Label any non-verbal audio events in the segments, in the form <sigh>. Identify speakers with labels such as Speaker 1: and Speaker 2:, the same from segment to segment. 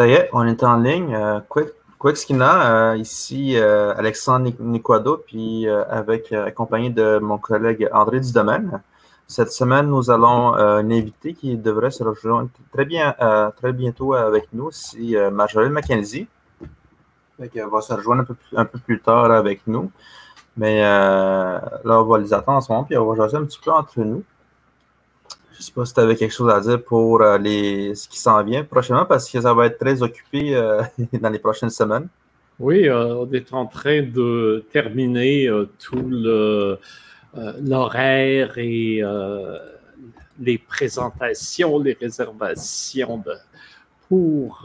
Speaker 1: Ça y est, on est en ligne. Euh, Quexkina, euh, ici euh, Alexandre Niquado, puis euh, avec accompagné de mon collègue André Dudomaine. Cette semaine, nous allons un invité qui devrait se rejoindre très bien, très bientôt avec nous, c'est Marjorie McKenzie. Elle va se rejoindre un peu, plus, un peu plus tard avec nous. Mais là, on va les attendre en ce moment, puis on va jaser un petit peu entre nous. Je ne sais pas si tu avais quelque chose à dire pour euh, les, ce qui s'en vient prochainement, parce que ça va être très occupé euh, <laughs> dans les prochaines semaines.
Speaker 2: Oui, euh, on est en train de terminer tout l'horaire et les présentations, les réservations pour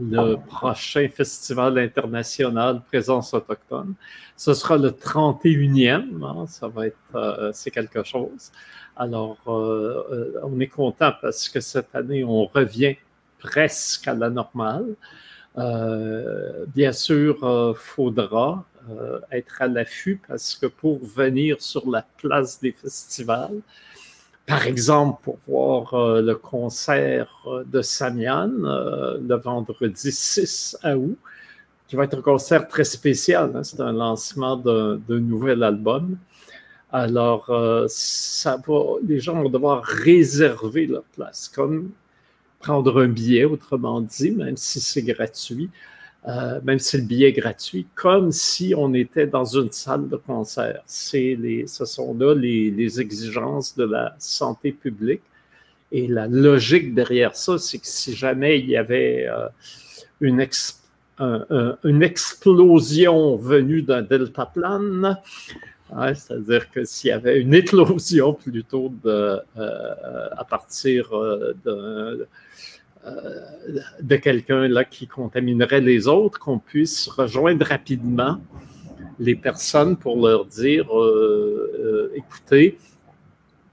Speaker 2: le prochain festival international Présence autochtone. Ce sera le 31e, hein, ça va être, c'est quelque chose. Alors, euh, euh, on est content parce que cette année, on revient presque à la normale. Euh, bien sûr, il faudra être à l'affût parce que pour venir sur la place des festivals, par exemple, pour voir le concert de Samian le vendredi 6 août, qui va être un concert très spécial. Hein. C'est un lancement d'un nouvel album. Alors, euh, ça va, les gens vont devoir réserver leur place, comme prendre un billet, autrement dit, même si c'est gratuit, euh, même si le billet est gratuit, comme si on était dans une salle de concert. Les, ce sont là les, exigences de la santé publique. Et la logique derrière ça, c'est que si jamais il y avait euh, une, une explosion venue d'un deltaplane, c'est-à-dire que s'il y avait une éclosion plutôt euh, à partir euh, de, euh, de quelqu'un qui contaminerait les autres, qu'on puisse rejoindre rapidement les personnes pour leur dire écoutez,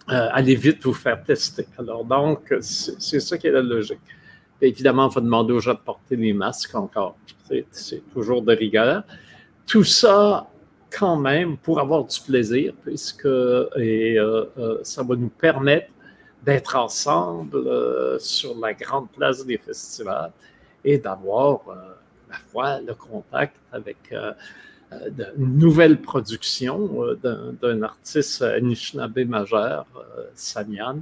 Speaker 2: allez vite vous faire tester. Alors donc, c'est ça qui est la logique. évidemment, il faut demander aux gens de porter des masques encore. C'est toujours de rigueur. Tout ça quand même pour avoir du plaisir, puisque et, euh, euh, ça va nous permettre d'être ensemble euh, sur la grande place des festivals et d'avoir, la foi, le contact avec une nouvelle production d'un artiste Anishinaabe majeur, Samian,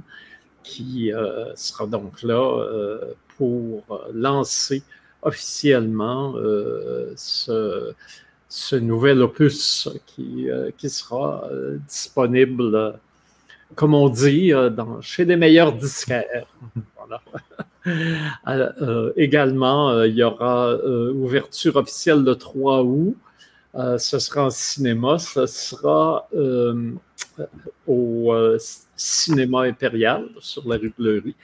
Speaker 2: qui sera donc là pour lancer officiellement ce, ce nouvel opus qui, euh, qui sera euh, disponible, euh, comme on dit, dans, chez les meilleurs disquaires. <laughs> <laughs> également, il y aura ouverture officielle le 3 août. ce sera en cinéma. Ce sera au cinéma impérial sur la rue Bleury.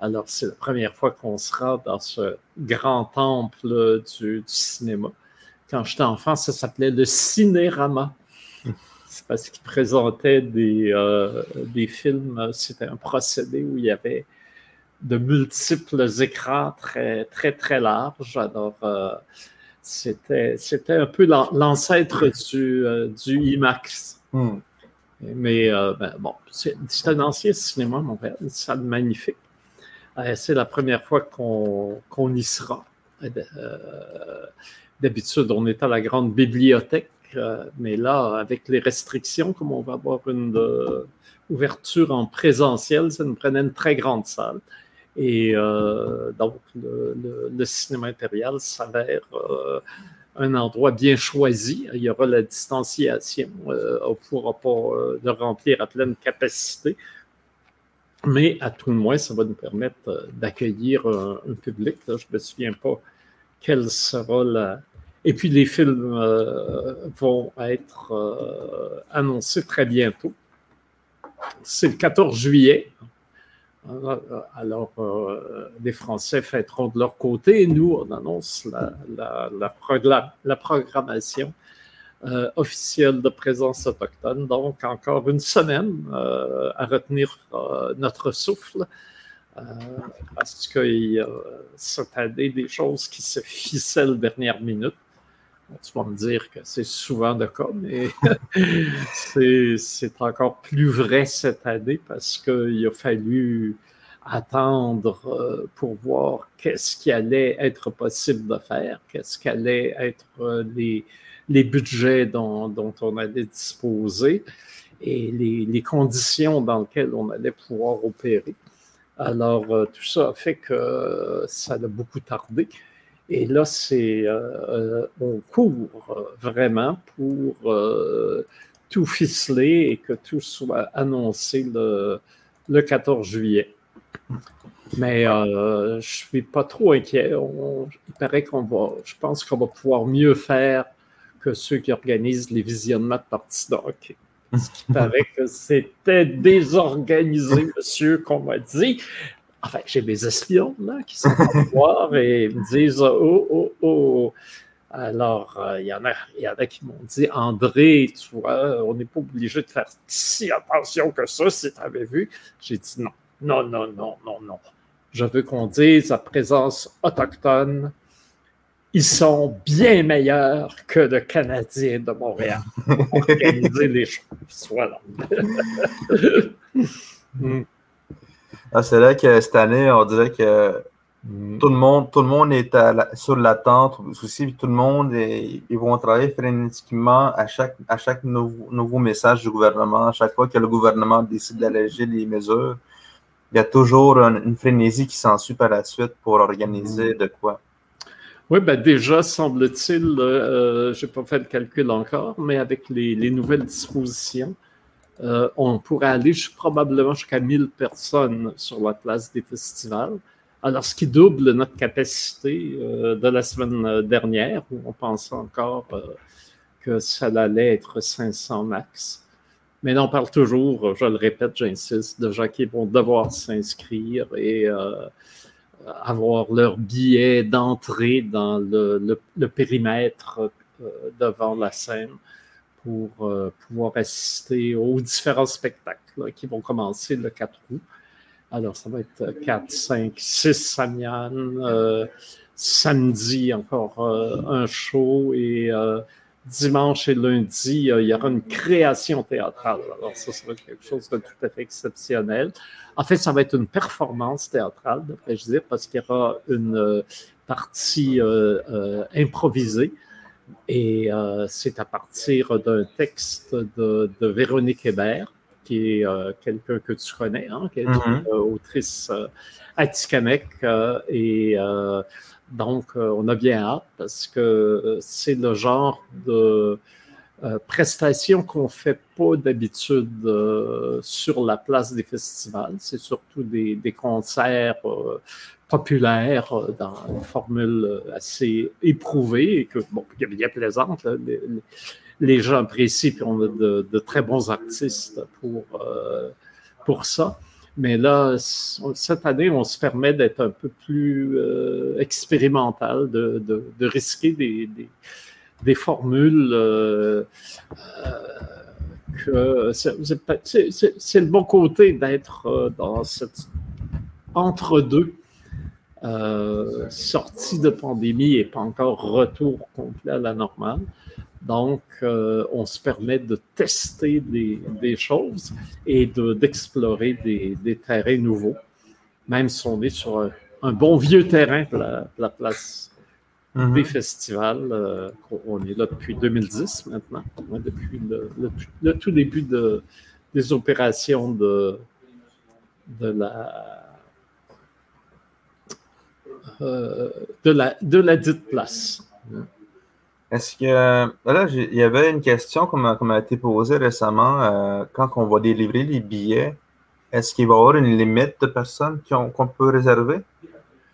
Speaker 2: Alors, c'est la première fois qu'on sera dans ce grand temple du cinéma quand j'étais enfant, ça s'appelait le cinérama. <laughs> C'est parce qu'il présentait des, euh, des films, c'était un procédé où il y avait de multiples écrans très, très, très larges. Alors, euh, c'était, c'était un peu l'ancêtre du, euh, du IMAX. Hmm. Mais ben, bon, c'est, un ancien cinéma, mon père, une salle magnifique. c'est la première fois qu'on, qu'on y sera. D'habitude, on est à la grande bibliothèque, euh, mais là, avec les restrictions, comme on va avoir une euh, ouverture en présentiel, ça nous prenait une très grande salle. Et euh, donc, le, cinéma impérial s'avère un endroit bien choisi. Il y aura la distanciation. on ne pourra pas le remplir à pleine capacité. Mais à tout le moins, ça va nous permettre d'accueillir un, un, public. je ne me souviens pas quelle sera la, et puis les films euh, vont être euh, annoncés très bientôt. C'est le 14 juillet. Alors, euh, les Français fêteront de leur côté et nous, on annonce la, la, programmation officielle de présence autochtone. Donc, encore une semaine à retenir notre souffle. parce y a cette année des choses qui se ficellent dernière minute. Tu vas me dire que c'est souvent le cas, mais <laughs> c'est encore plus vrai cette année parce qu'il a fallu attendre pour voir qu'est-ce qui allait être possible de faire, qu'est-ce qu'allaient être les, les budgets dont, on allait disposer et les, les, conditions dans lesquelles on allait pouvoir opérer. Alors, tout ça a fait que ça a beaucoup tardé. Et là, c'est, euh, on court vraiment pour tout ficeler et que tout soit annoncé le, le 14 juillet. Mais euh, je suis pas trop inquiet. il paraît qu'on va, je pense qu'on va pouvoir mieux faire que ceux qui organisent les visionnements de parties de hockey. Ce qui paraît que c'était désorganisé, monsieur, qu'on m'a dit. Enfin, j'ai mes espions là, qui sont à voir et me disent Oh, oh, oh, alors, euh, il y, en a, y en a qui m'ont dit, André, tu vois, on n'est pas obligé de faire si attention que ça si tu avais vu. J'ai dit non, non, non, non, non, non. Je veux qu'on dise à présence autochtone, ils sont bien meilleurs que le Canadien de Montréal pour organiser les choses. Voilà. <laughs>
Speaker 1: Hmm. Ah, c'est là que cette année, on dirait que Mm. Tout le monde, tout le monde est sur l'attente aussi, tout le monde, ils vont travailler frénétiquement à chaque, à chaque nouveau, message du gouvernement, à chaque fois que le gouvernement décide d'alléger les mesures. Il y a toujours une, frénésie qui s'ensuit par la suite pour organiser mm. de quoi.
Speaker 2: Oui, ben déjà, semble-t-il, euh, je n'ai pas fait le calcul encore, mais avec les, nouvelles dispositions, euh, on pourrait aller probablement jusqu'à 1000 personnes sur la place des festivals. Alors, ce qui double notre capacité euh, de la semaine dernière, où on pensait encore euh, que ça allait être 500 max. Mais là, on parle toujours, je le répète, j'insiste, de gens qui vont devoir s'inscrire et euh, avoir leur billet d'entrée dans le, périmètre devant la scène pour pouvoir assister aux <laughs> différents spectacles qui vont commencer le 4 août. Alors, ça va être 4, 5, 6 Samian. Euh, samedi, encore euh, un show. Et euh, dimanche et lundi, il y aura une création théâtrale. Alors, ça sera quelque chose de tout à fait exceptionnel. En fait, ça va être une performance théâtrale, devrais-je dire, parce qu'il y aura une partie improvisée. Et c'est à partir d'un texte de, de Véronique Hébert qui est euh, quelqu'un que tu connais, hein, qui est mm-hmm. une autrice euh, atikamekw. Euh, et donc, on a bien hâte parce que c'est le genre de prestation qu'on ne fait pas d'habitude sur la place des festivals. C'est surtout des, concerts populaires dans une formule assez éprouvée et que, bon, est bien plaisante les gens apprécient, puis on a de, très bons artistes pour, euh, pour ça. Mais là, cette année, on se permet d'être un peu plus euh, expérimental, de, de, risquer des, des, formules euh, que c'est le bon côté d'être dans cette entre-deux. Sortie de pandémie et pas encore retour complet à la normale. Donc, euh, on se permet de tester des, choses et d'explorer des, terrains nouveaux, même si on est sur un, bon vieux terrain, la, la place mm-hmm. des festivals. Euh, on est là depuis 2010 maintenant, depuis le, tout début de, des opérations de, de la. Euh, de, la, de la dite place.
Speaker 1: Est-ce que là, il y avait une question qui m'a été posée récemment euh, quand on va délivrer les billets. Est-ce qu'il va y avoir une limite de personnes qu'on peut réserver?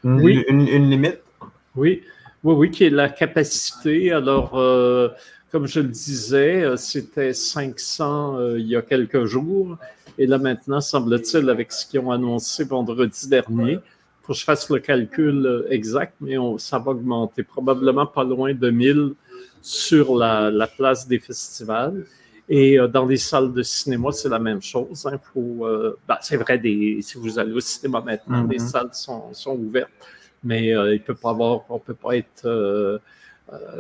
Speaker 1: Une,
Speaker 2: oui.
Speaker 1: Une, limite?
Speaker 2: Oui, oui, oui, qui est la capacité. Alors, euh, comme je le disais, euh, c'était 500 il y a quelques jours. Et là, maintenant, semble-t-il, avec ce qu'ils ont annoncé vendredi dernier, faut que je fasse le calcul exact, mais ça va augmenter probablement pas loin de 1000 sur la, place des festivals. Et euh, dans les salles de cinéma, c'est la même chose. Hein. Euh, ben, c'est vrai, des, si vous allez au cinéma maintenant, les mm-hmm. salles sont, sont, ouvertes, mais euh, il peut pas avoir, on ne peut pas être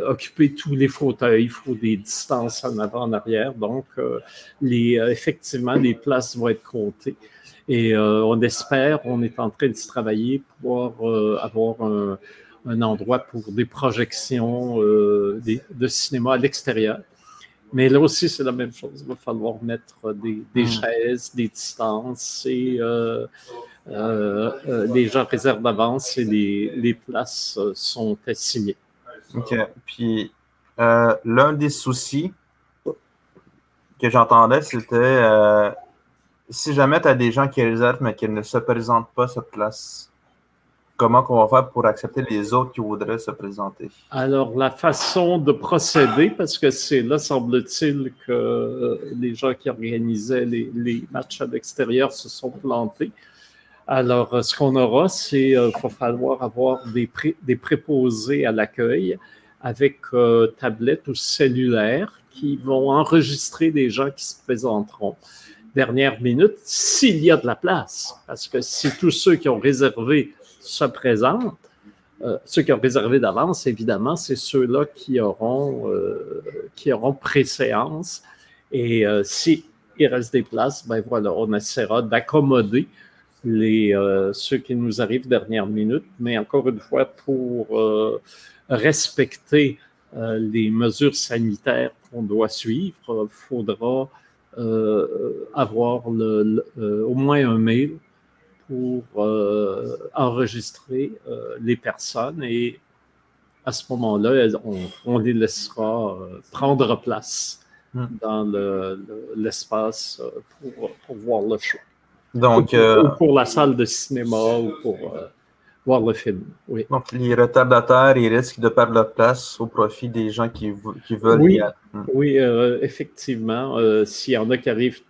Speaker 2: occupé tous les fauteuils. Il faut des distances en avant, en arrière. Donc, les, effectivement, les places vont être comptées. Et on espère, on est en train de se travailler pour avoir un, un, endroit pour des projections de cinéma à l'extérieur. Mais là aussi, c'est la même chose. Il va falloir mettre des, hmm. chaises, des distances et euh, euh, euh, les gens réservent d'avance et les, places sont assignées.
Speaker 1: OK. Puis, l'un des soucis que j'entendais, c'était si jamais tu as des gens qui réservent mais qui ne se présentent pas sur place, comment on va faire pour accepter les autres qui voudraient se présenter?
Speaker 2: Alors, la façon de procéder, parce que c'est là, semble-t-il, que euh, les gens qui organisaient les, matchs à l'extérieur se sont plantés. Alors, euh, ce qu'on aura, c'est qu'il euh, va falloir avoir des, préposés à l'accueil avec tablette ou cellulaire qui vont enregistrer des gens qui se présenteront dernière minute s'il y a de la place. Parce que si tous ceux qui ont réservé se présentent, euh, ceux qui ont réservé d'avance, évidemment, c'est ceux-là qui auront, euh, qui auront préséance. Et euh, s'il reste des places, ben voilà, on essaiera d'accommoder les, ceux qui nous arrivent dernière minute. Mais encore une fois, pour respecter les mesures sanitaires qu'on doit suivre, il faudra avoir le, au moins un mail pour euh, enregistrer euh, les personnes et à ce moment-là, on, les laissera euh, prendre place hmm. dans l'espace pour, pour, voir le show. Donc, ou pour, la salle de cinéma ou pour voir le film. Oui.
Speaker 1: Donc, les retardataires, ils risquent de perdre leur place au profit des gens qui, qui veulent
Speaker 2: oui, y aller. Hmm. Oui, effectivement. S'il y en a qui arrivent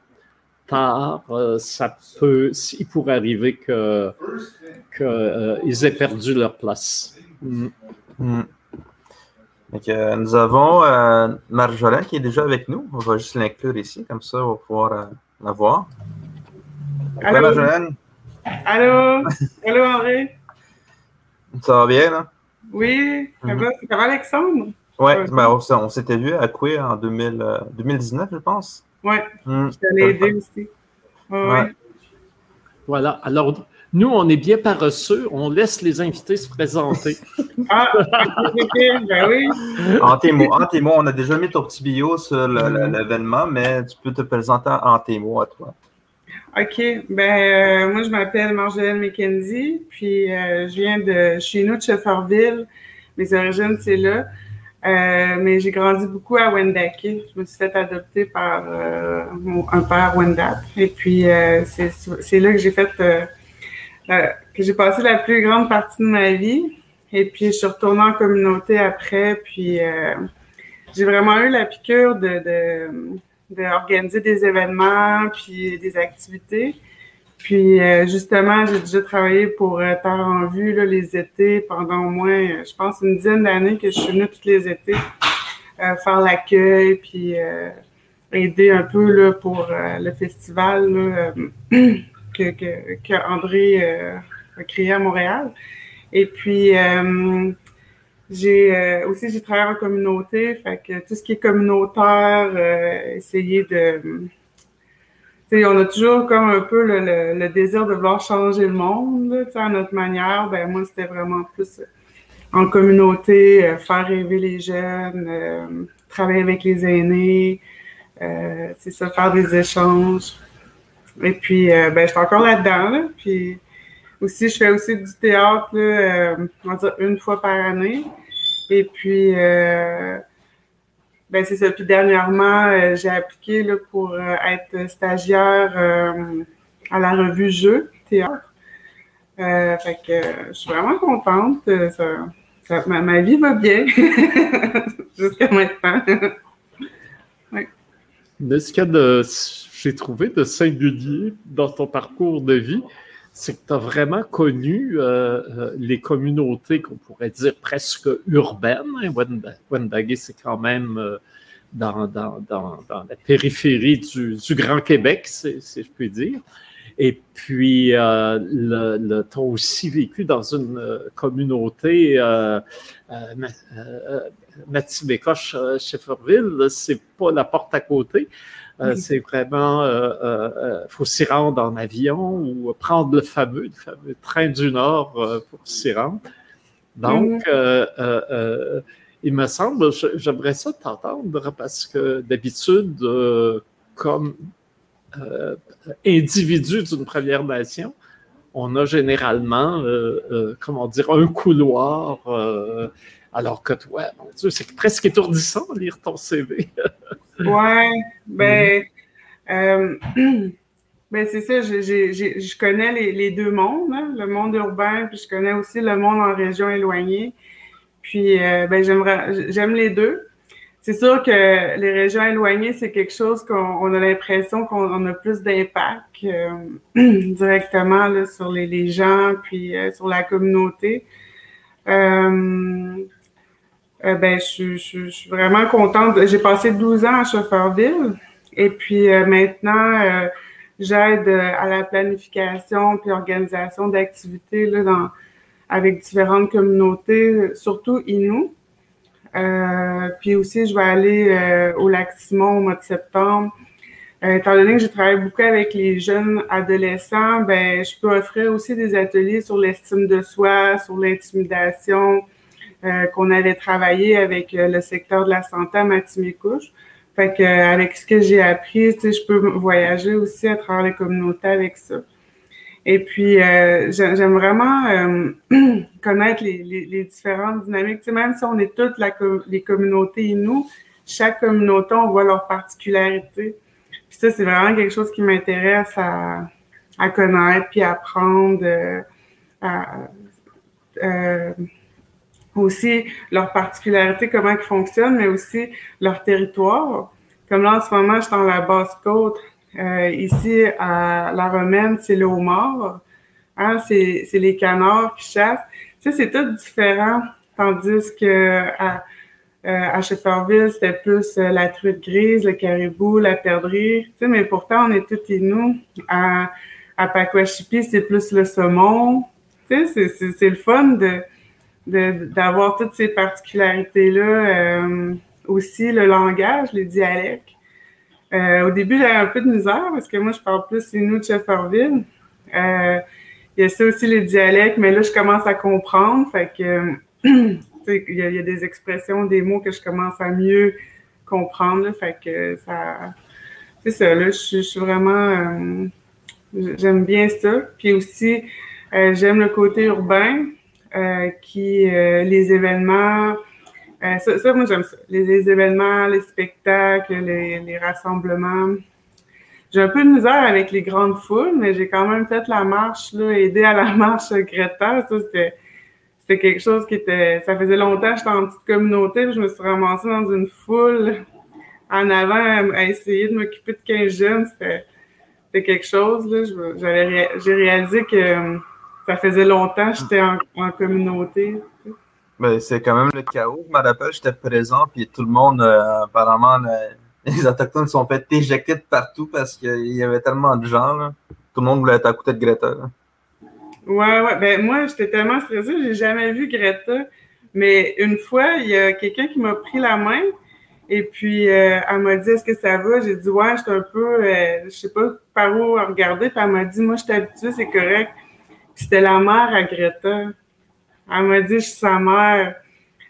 Speaker 2: tard, euh, ça peut, il pourrait arriver que qu'ils euh, aient perdu leur place. Mm.
Speaker 1: Mm. nous avons euh, Marjolaine qui est déjà avec nous. On va juste l'inclure ici, comme ça on va pouvoir la voir.
Speaker 3: Allô, Marjolaine. Allô, allô Henri.
Speaker 1: Ça va bien, là?
Speaker 3: Oui, ça, mm-hmm. va, ça va, Alexandre?
Speaker 1: Oui, ben, on, s'était vu à Coué en 2019, je pense.
Speaker 3: Oui, hmm. je t'allais aider aussi. Ouais.
Speaker 2: Voilà. Alors, nous, on est bien paresseux. On laisse les invités se présenter. <laughs>
Speaker 3: ah, ben oui.
Speaker 1: En tes, mots, en tes mots, on a déjà mis ton petit bio sur hmm. l'événement, mais tu peux te présenter en tes mots à toi.
Speaker 3: OK. Ben, euh, moi, je m'appelle Marjolaine McKenzie, puis euh, je viens de chez nous de Shefferville. Mes origines, c'est là. Euh, mais j'ai grandi beaucoup à Wendake. Je me suis fait adopter par un père Wendat. Et puis, c'est là que j'ai fait, que j'ai passé la plus grande partie de ma vie. Et puis, je suis retournée en communauté après. Puis, j'ai vraiment eu la piqûre de, d'organiser des événements puis des activités. Puis euh, justement, j'ai déjà travaillé pour euh, Terre en Vue là, les étés pendant au moins, euh, je pense, une dizaine d'années que je suis venue tous les étés faire l'accueil, puis aider un peu là, pour le festival là, que, que, que, André a créé à Montréal. Et puis j'ai aussi j'ai travaillé en communauté, fait que tout ce qui est communautaire, essayer de on a toujours comme un peu le, désir de vouloir changer le monde à notre manière. Ben, moi, c'était vraiment plus en communauté, euh, faire rêver les jeunes, euh, travailler avec les aînés, euh, c'est ça, faire des échanges. Et puis, ben, je suis encore là-dedans. puis aussi, je fais aussi du théâtre, on va dire une fois par année. Et puis, ben c'est ça. Puis dernièrement, euh, j'ai appliqué là, pour euh, être stagiaire euh, à la revue Jeux théâtre. fait que je suis vraiment contente. Ça, ma, vie va bien <laughs> jusqu'à maintenant. <laughs>
Speaker 2: ouais. Mais ce que j'ai trouvé de singulier dans ton parcours de vie, c'est que tu as vraiment connu euh, euh, les communautés qu'on pourrait dire presque urbaines. Hein. Wendagé, c'est quand même euh, dans, dans, dans, dans, la périphérie du, du Grand Québec, si, je puis dire. Et puis, euh, le, tu as aussi vécu dans une communauté, euh, euh, Matibécoche, Shefferville, c'est pas la porte à côté. C'est vraiment, il faut s'y rendre en avion ou prendre le fameux, le fameux train du Nord pour s'y rendre. Donc, mm. il me semble, j'aimerais ça t'entendre parce que d'habitude, comme individu d'une Première Nation, on a généralement, euh, euh, comment dire, un couloir, euh, alors que toi, mon Dieu, c'est presque étourdissant lire ton CV. <laughs>
Speaker 3: ouais, ben, <clears throat> ben c'est ça, je connais les, deux mondes, hein, le monde urbain, puis je connais aussi le monde en région éloignée. Puis, ben, j'aimerais, j'aime les deux c'est sûr que les régions éloignées, c'est quelque chose qu'on a l'impression qu'on a plus d'impact euh, <clears throat> directement sur les, gens, puis euh, sur la communauté. Euh, ben, je, suis vraiment contente. J'ai passé 12 ans à Chauffeurville et puis maintenant, j'aide à la planification puis organisation d'activités dans, avec différentes communautés, surtout Inou. Euh, puis aussi, je vais aller euh, au lac Simon au mois de septembre. Euh, étant donné que je travaille beaucoup avec les jeunes adolescents, ben, je peux offrir aussi des ateliers sur l'estime de soi, sur l'intimidation, qu'on avait travaillé avec le secteur de la santé à Matimécouche. Fait que avec ce que j'ai appris, tu sais, je peux voyager aussi à travers les communautés avec ça. Et puis, euh, j'aime vraiment euh, <clears throat> connaître les, différentes dynamiques. Tu sais, même si on est toutes les communautés nous, chaque communauté, on voit leurs particularités. Puis ça, c'est vraiment quelque chose qui m'intéresse à, connaître, puis à apprendre euh, aussi leurs particularités, comment ils fonctionnent, mais aussi leur territoire. Comme là, en ce moment, je suis dans la Basse-Côte. Euh, ici, à La Romaine, c'est le homard. Hein, c'est, les canards qui chassent. Tu sais, c'est tout différent. Tandis que à, euh, à c'était plus euh, la truite grise, le caribou, la perdrix. Tu sais, mais pourtant, on est tous nous. À, à Pakwashipi, c'est plus le saumon. Tu sais, c'est, le fun de, d'avoir toutes ces particularités-là. aussi, le langage, les dialectes. Euh, au début, j'avais un peu de misère parce que moi, je parle plus Inuit de Shefferville. Euh, il y a ça aussi, les dialectes, mais là, je commence à comprendre. Fait que, <clears throat> il y, a, il y, a, des expressions, des mots que je commence à mieux comprendre. fait que ça. C'est ça, là, je, suis vraiment. Euh, j'aime bien ça. Puis aussi, j'aime le côté urbain qui, les événements, euh, ça, moi, j'aime ça. Les, événements, les spectacles, les, rassemblements. J'ai un peu de misère avec les grandes foules, mais j'ai quand même fait la marche, là, aidé à la <laughs> marche Greta. Ça, c'était, quelque chose qui était. Ça faisait longtemps que j'étais en petite communauté, je me suis ramassée dans une foule en avant à, essayer de m'occuper de 15 jeunes. C'était, quelque chose, là. j'ai réalisé que ça faisait longtemps que j'étais en, en communauté.
Speaker 1: Ben, c'est quand même le chaos. Je me rappelle, j'étais présent, puis tout le monde, euh, apparemment, <laughs> les Autochtones sont fait éjecter de partout parce qu'il y avait tellement de gens. Tout le monde voulait être à côté de Greta.
Speaker 3: Ouais, ouais. Ben, moi, j'étais tellement stressée, j'ai jamais vu Greta. Mais une fois, il y a quelqu'un qui m'a pris la main et puis euh, elle m'a dit Est-ce que ça va? J'ai dit Ouais, j'étais un peu, euh, je sais pas par où regarder. Puis elle m'a dit Moi, je suis habituée, c'est correct. C'était la mère à Greta. Elle m'a dit, je suis sa mère.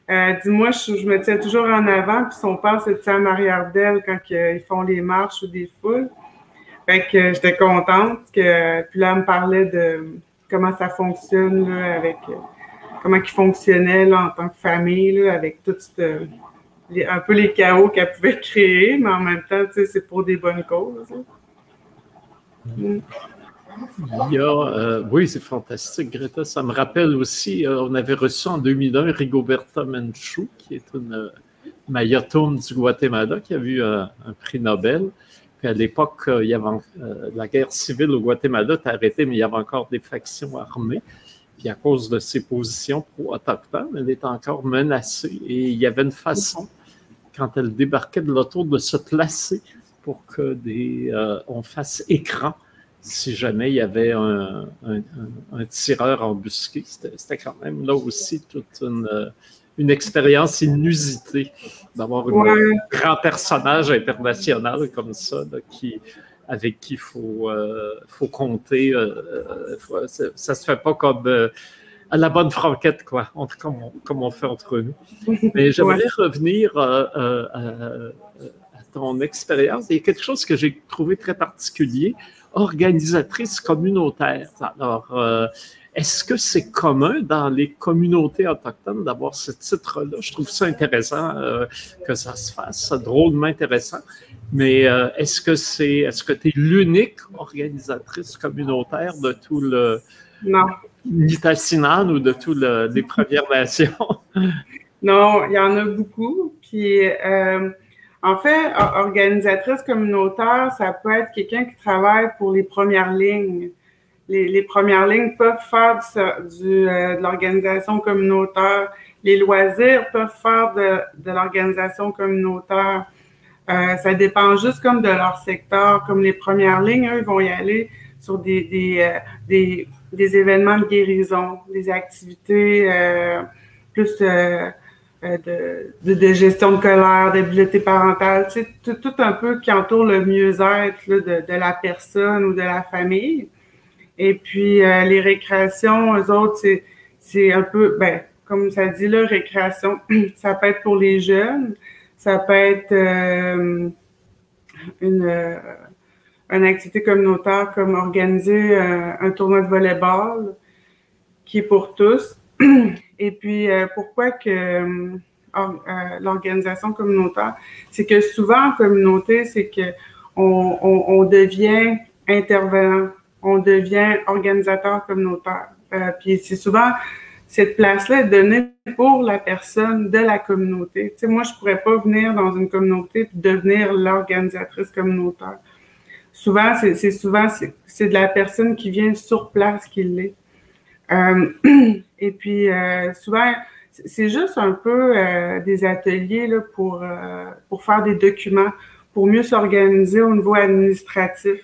Speaker 3: Euh, Dis-moi, je, je, me tiens toujours en avant, puis son père se tient en arrière d'elle quand ils font les marches ou des foules. Fait que j'étais contente. Que, puis là, elle me parlait de comment ça fonctionne là, avec comment ils fonctionnaient en tant que famille, là, avec tout un peu les chaos qu'elle pouvait <laughs> créer, mais en même temps, c'est pour des bonnes causes.
Speaker 2: Euh, oui, c'est fantastique, Greta. Ça me rappelle aussi, euh, on avait reçu en 2001 Rigoberta Menchú, qui est une euh, mayotome du Guatemala, qui a eu un prix Nobel. Puis à l'époque, il y avait la guerre civile au Guatemala était arrêtée, mais il y avait encore des factions armées. Puis à cause de ses positions pro-autochtones, elle était encore menacée. Et il y avait une façon, quand elle débarquait de l'auto, de se placer pour que des, on fasse écran si jamais il y avait un, tireur embusqué. C'était quand même là aussi toute une, une expérience inusitée d'avoir un grand personnage international comme ça, qui, avec qui il faut, euh, faut compter. Euh, ça, ne se fait pas comme euh, à la bonne franquette, quoi, comme, on, comme on fait entre nous. <laughs> Mais j'aimerais revenir à, ton expérience. Il y a quelque chose que j'ai trouvé très particulier, organisatrice communautaire. Alors, est-ce que c'est commun dans les communautés autochtones d'avoir ce titre-là? Je trouve ça intéressant euh, que ça se fasse, drôlement intéressant. Mais euh, est-ce que c'est est-ce que tu es l'unique organisatrice communautaire de tout le
Speaker 3: non.
Speaker 2: Nitassinan ou de toutes les Premières Nations? <laughs>
Speaker 3: non, il y en a beaucoup. Puis euh, en fait, organisatrice communautaire, ça peut être quelqu'un qui travaille pour les premières lignes les, premières lignes peuvent faire euh, de l'organisation communautaire. Les loisirs peuvent faire de, l'organisation communautaire. Euh, ça dépend juste comme de leur secteur. Comme les premières lignes, eux, ils vont y aller sur des, des, euh, des événements de guérison, des activités plus de, de, de, gestion de colère, d'habileté parentale, tu sais, tout, un peu qui entoure le mieux-être de, la personne ou de la famille. Et puis, euh, les récréations, eux autres, c'est, un peu, ben, comme ça dit là, récréation, <clears throat> ça peut être pour les jeunes, ça peut être euh, une, euh, une activité communautaire comme organiser un tournoi de volleyball qui est pour tous. <clears throat> Et puis, pourquoi que l'organisation communautaire, c'est que souvent en communauté, c'est que on, on, on devient intervenant on devient organisateur communautaire. Euh, puis c'est souvent cette place-là est donnée pour la personne de la communauté. Tu sais, moi, je pourrais pas venir dans une communauté et devenir l'organisatrice communautaire. Souvent, c'est souvent c'est de la personne qui vient sur place qui l'est. Euh, <clears throat> et puis euh, souvent, c'est juste un peu des ateliers là, pour, pour faire des documents, pour mieux s'organiser au niveau administratif.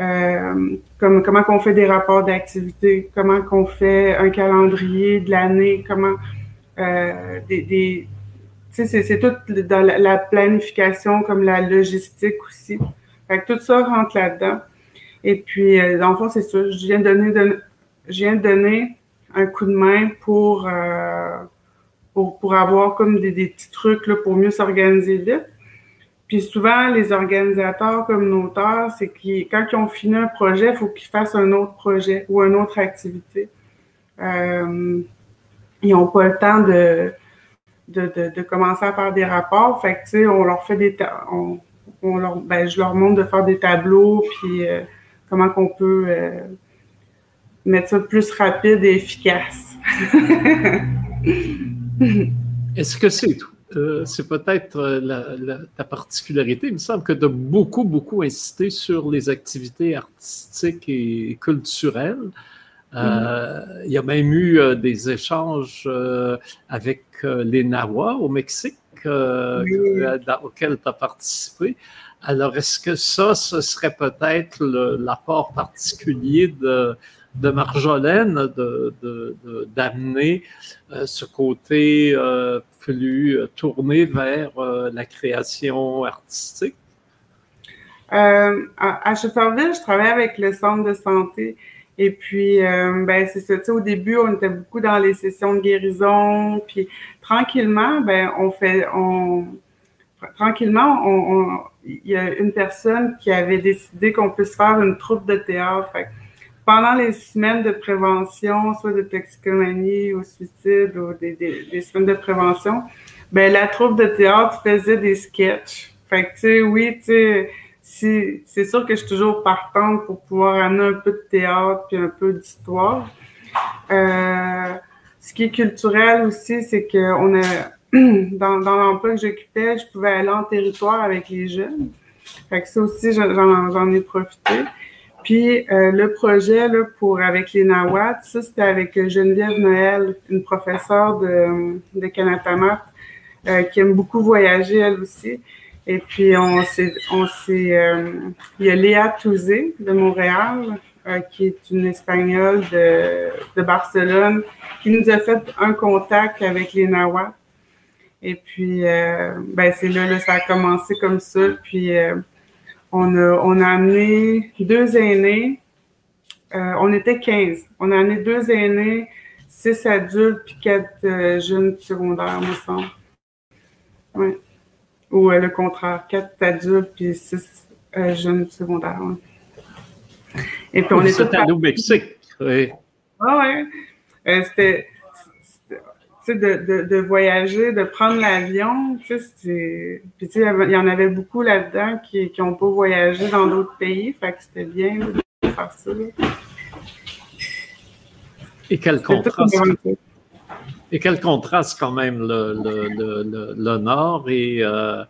Speaker 3: Euh, comme, comment qu'on fait des rapports d'activité, comment qu'on fait un calendrier de l'année, comment euh, des, des tu sais, c'est tout dans la, planification comme la logistique aussi. Fait que tout ça rentre là-dedans. Et puis, euh, dans le fond, c'est ça. Je viens de donner, je viens de donner un coup de main pour, euh, pour, pour avoir comme des, des petits trucs là, pour mieux s'organiser vite. Puis souvent, les organisateurs communautaires, c'est qu'ils, quand ils ont fini un projet, il faut qu'ils fassent un autre projet ou une autre activité. Euh, ils n'ont pas le temps de, de, de, commencer à faire des rapports. Fait que, tu sais, on leur fait des... On, on leur, ben, je leur montre de faire des tableaux, puis euh, comment qu'on peut mettre ça plus rapide et efficace. <laughs>
Speaker 2: Est-ce que c'est tout? Euh, c'est peut-être euh, la, particularité. Il me semble que tu as beaucoup, beaucoup insisté sur les activités artistiques et culturelles. Euh, mm-hmm. il y a même eu des échanges avec les Nahuas au Mexique auxquels tu as participé. Alors, est-ce que ça, ce serait peut-être l'apport particulier de, de Marjolaine d'amener de, ce côté plus euh, tourner vers euh, la création artistique?
Speaker 3: Euh, à, à je travaille avec le centre de santé. Et puis, ben, c'est ça. Au début, on était beaucoup dans les sessions de guérison. Puis, tranquillement, ben, on fait, on, tranquillement, on, il y a une personne qui avait décidé qu'on puisse faire une troupe de théâtre. Pendant les semaines de prévention, soit de toxicomanie ou suicide ou des, des, semaines de prévention, ben la troupe de théâtre faisait des sketchs. Fait que, tu sais, oui, tu sais, c'est sûr que je suis toujours partante pour pouvoir amener un peu de théâtre puis un peu d'histoire. Euh, ce qui est culturel aussi, c'est que on a <clears throat> dans, dans l'emploi que j'occupais, je pouvais aller en territoire avec les jeunes. Fait que ça aussi, j'en ai profité. Puis euh, le projet là, pour avec les Nawats, ça c'était avec Geneviève Noël, une professeure de, de Kanatamat, euh, qui aime beaucoup voyager elle aussi. Et puis on s'est, on s'est, euh, il y a Léa Touzé de Montréal qui est une Espagnole de, de, Barcelone, qui nous a fait un contact avec les Nahuatl. Et puis, ben c'est là, là, ça a commencé comme ça. Puis, on, a, on a amené deux aînés. on était 15. On a amené deux aînés six adultes puis quatre euh, jeunes secondaires, me semble. Oui. Ou euh, le contraire, quatre adultes puis six euh, jeunes secondaires.
Speaker 2: Et puis on est tous au Mexique. Oui.
Speaker 3: Ah ouais. C'était de, de, de, voyager, de prendre l'avion, tu sais, puis tu sais, il y en avait beaucoup là-dedans qui n'ont pas voyagé dans d'autres pays, fait que c'était bien de faire ça.
Speaker 2: Et quel contraste. Et quel contraste quand même le, le, le, Nord et euh,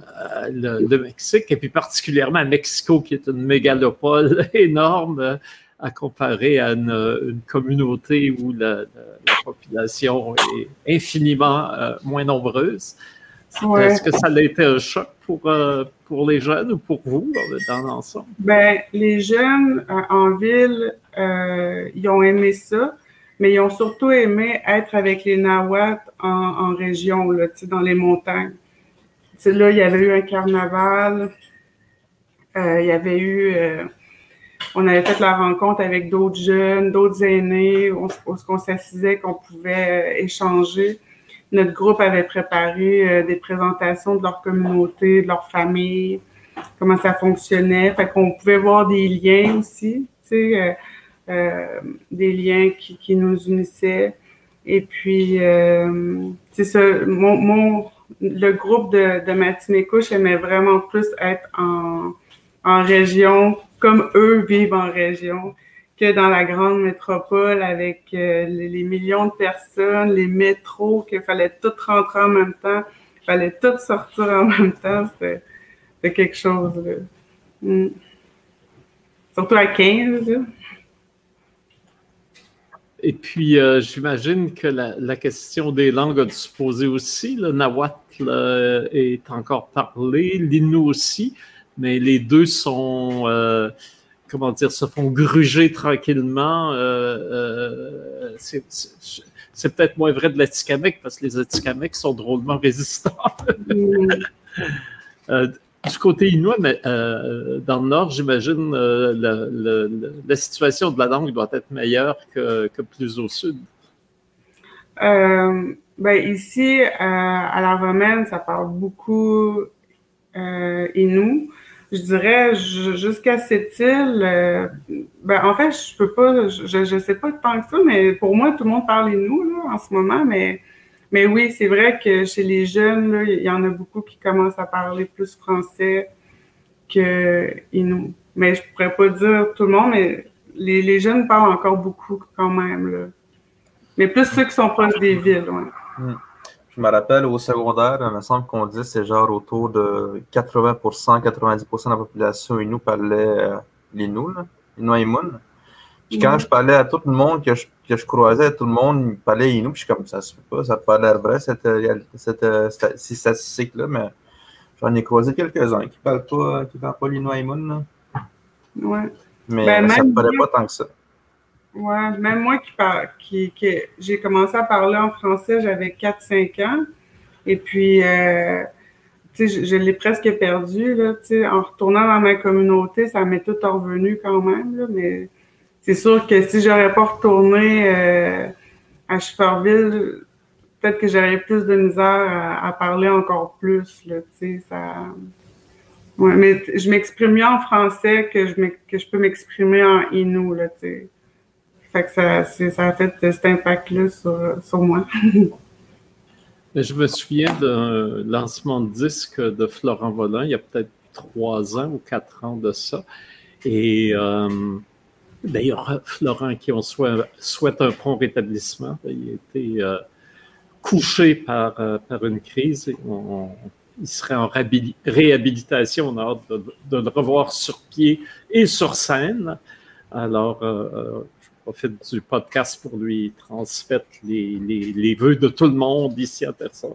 Speaker 2: euh, le, Mexique, et puis particulièrement Mexico, qui est une mégalopole <laughs> énorme à comparer à une, communauté où la, population est infiniment moins nombreuse. Est-ce que ça a été un choc pour, pour les jeunes ou pour vous dans l'ensemble?
Speaker 3: Ben, les jeunes en ville, ils ont aimé ça mais ils ont surtout aimé être avec les Nahuatl en, région, là, dans les montagnes. là, il y avait eu un carnaval, euh, il y avait eu... Euh, on avait fait la rencontre avec d'autres jeunes, d'autres aînés, où, on s'assisait qu'on pouvait euh, échanger. Notre groupe avait préparé des présentations de leur communauté, de leur famille, comment ça fonctionnait. Fait qu'on pouvait voir des liens aussi, euh, des liens qui, nous unissaient. Et puis, euh, c'est ça, mon, le groupe de, de Matinécouche aimait vraiment plus être en région, comme eux vivent en région, que dans la grande métropole avec euh, les, millions de personnes, les métros, qu'il fallait tout rentrer en même temps, il fallait tout sortir en <laughs> même temps. C'était quelque chose. Mm. Surtout à 15. Là.
Speaker 2: Et puis, euh, j'imagine que la, question des langues a dû se poser aussi. Le nahuatl est encore parlé, l'innu aussi, mais les deux sont, euh, comment dire, se font gruger tranquillement. c'est peut-être moins vrai de l'Atikamekw parce que les Atikamekw sont drôlement résistants. <laughs> Du côté inuit, mais euh, dans le nord, j'imagine euh, la situation de la langue doit être meilleure que, plus au sud.
Speaker 3: Euh, ben ici, à la romaine, ça parle beaucoup inou. Je dirais jusqu'à cette île, ben en fait, je peux pas, je, je sais pas tant que ça, mais pour moi, tout le monde parle inou là, en ce moment, mais mais oui, c'est vrai que chez les jeunes, il y en a beaucoup qui commencent à parler plus français que nous. Mais je pourrais pas dire tout le monde, mais les, jeunes parlent encore beaucoup quand même. Là. Mais plus ceux qui sont proches des villes. Ouais.
Speaker 1: Je me rappelle au secondaire, il me semble qu'on dit c'est genre autour de 80%, 90% de la population Inou parlait euh, l'Inou, l'Inuaimun. Puis quand je parlais à tout le monde, que je, que je croisais, tout le monde parlait Inou, puis je suis comme ça se fait pas, ça n'a pas l'air vrai, cette, cette, cette, ces statistiques-là, mais j'en ai croisé quelques-uns qui parlent pas, qui parlent pas.
Speaker 3: Ouais.
Speaker 1: Mais ben, ça ne paraît pas tant que ça.
Speaker 3: Ouais, même moi qui parle, qui, j'ai commencé à parler en français, j'avais 4-5 ans. Et puis, euh, je, je l'ai presque perdu, là, en retournant dans ma communauté, ça m'est tout revenu quand même, là, mais c'est sûr que si j'aurais pas retourné euh, à Cheferville, peut-être que j'aurais plus de misère à, parler encore plus. Là, ça... ouais, mais je m'exprime mieux en français que je, que je peux m'exprimer en inou. Là, fait que ça, ça a fait cet impact-là sur, sur moi. <laughs>
Speaker 2: je me souviens d'un lancement de disque de Florent Volant il y a peut-être trois ans ou quatre ans de ça. Et euh, D'ailleurs, Florent, qui on souhaite, un prompt rétablissement, il a été euh, couché par, euh, par une crise. il serait en réhabilitation. On a hâte de, le revoir sur pied et sur scène. Alors, euh, profite du podcast pour lui transmettre les, les, les vœux de tout le monde ici à personne.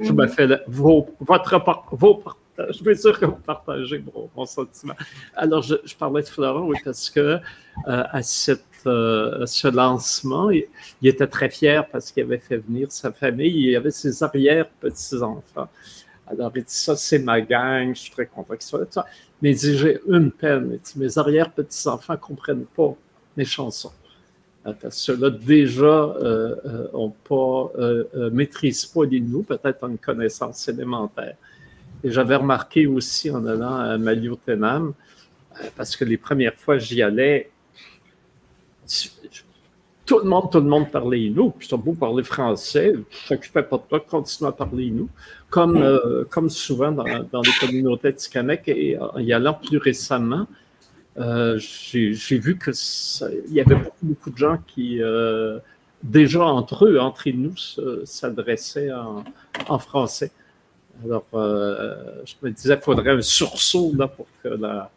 Speaker 2: Je me fais votre, vos je suis sûr que vous partagez mon, sentiment. Alors, je, parlais de Florent, oui, parce que euh, à cette, euh, ce lancement, il, était très fier parce qu'il avait fait venir sa famille, il avait ses arrière-petits-enfants. Alors, il dit, ça, c'est ma gang, je suis très content qu'il soit là. Mais il dit, j'ai une peine. Il dit, mes arrière-petits-enfants ne comprennent pas mes chansons. Parce que là, déjà, euh, euh on pas, euh, maîtrise pas l'Innu, peut-être en connaissance élémentaire. Et j'avais remarqué aussi en allant à Maliotenam, euh, parce que les premières fois j'y allais, tout le monde, tout le monde parlait Innu. Puis beau parler français, je s'occupais pas de toi, continue à parler Innu. Comme, euh, comme souvent dans, dans les communautés Tikamek et en y allant plus récemment, euh, j'ai vu qu'il y avait beaucoup, beaucoup, de gens qui, déjà entre eux, entre nous, s'adressaient en, en, français. Alors, euh, je me disais qu'il faudrait un sursaut là, pour que la,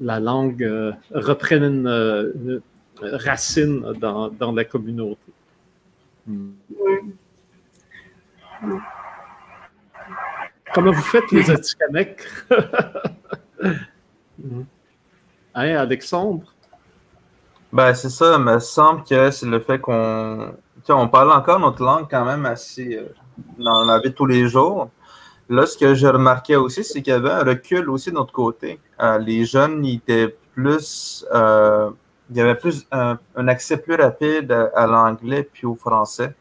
Speaker 2: la langue euh, reprenne une, racine dans, dans, la communauté. Comment vous faites les Atikamekw? <laughs> hein, Alexandre?
Speaker 1: Ben, c'est ça, il me semble que c'est le fait qu'on on parle encore notre langue quand même assez euh, dans la vie de tous les jours. Là, ce que je remarquais aussi, c'est qu'il y avait un recul aussi de notre côté. Euh, les jeunes, étaient plus. Euh, il y avait plus un, accès plus rapide à, l'anglais puis au français. Tu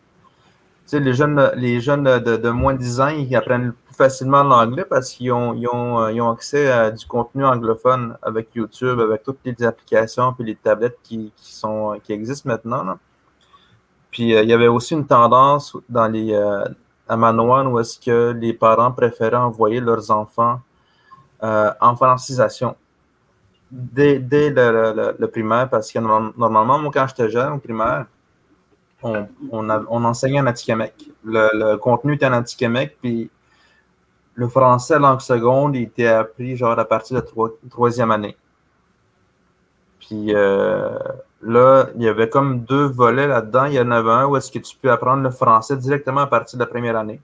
Speaker 1: sais, les jeunes, les jeunes de, moins de 10 ans, ils apprennent facilement l'anglais parce qu'ils ont, ils ont, euh, ils ont, accès à du contenu anglophone avec YouTube, avec toutes les applications puis les tablettes qui, qui sont, qui existent maintenant. Puis il y avait aussi une tendance dans les, à Manoan où est-ce que les parents préféraient envoyer leurs enfants euh, en francisation dès, le, primaire, parce que normalement, moi, quand j'étais jeune au primaire, on, on, enseignait en Atikamek. Le, le, contenu était en Atikamek, puis le français langue seconde il était appris genre à partir de la troisième année. Puis euh, Là, il y avait comme deux volets là-dedans. Il y en avait un où est-ce que tu peux apprendre le français directement à partir de la première année.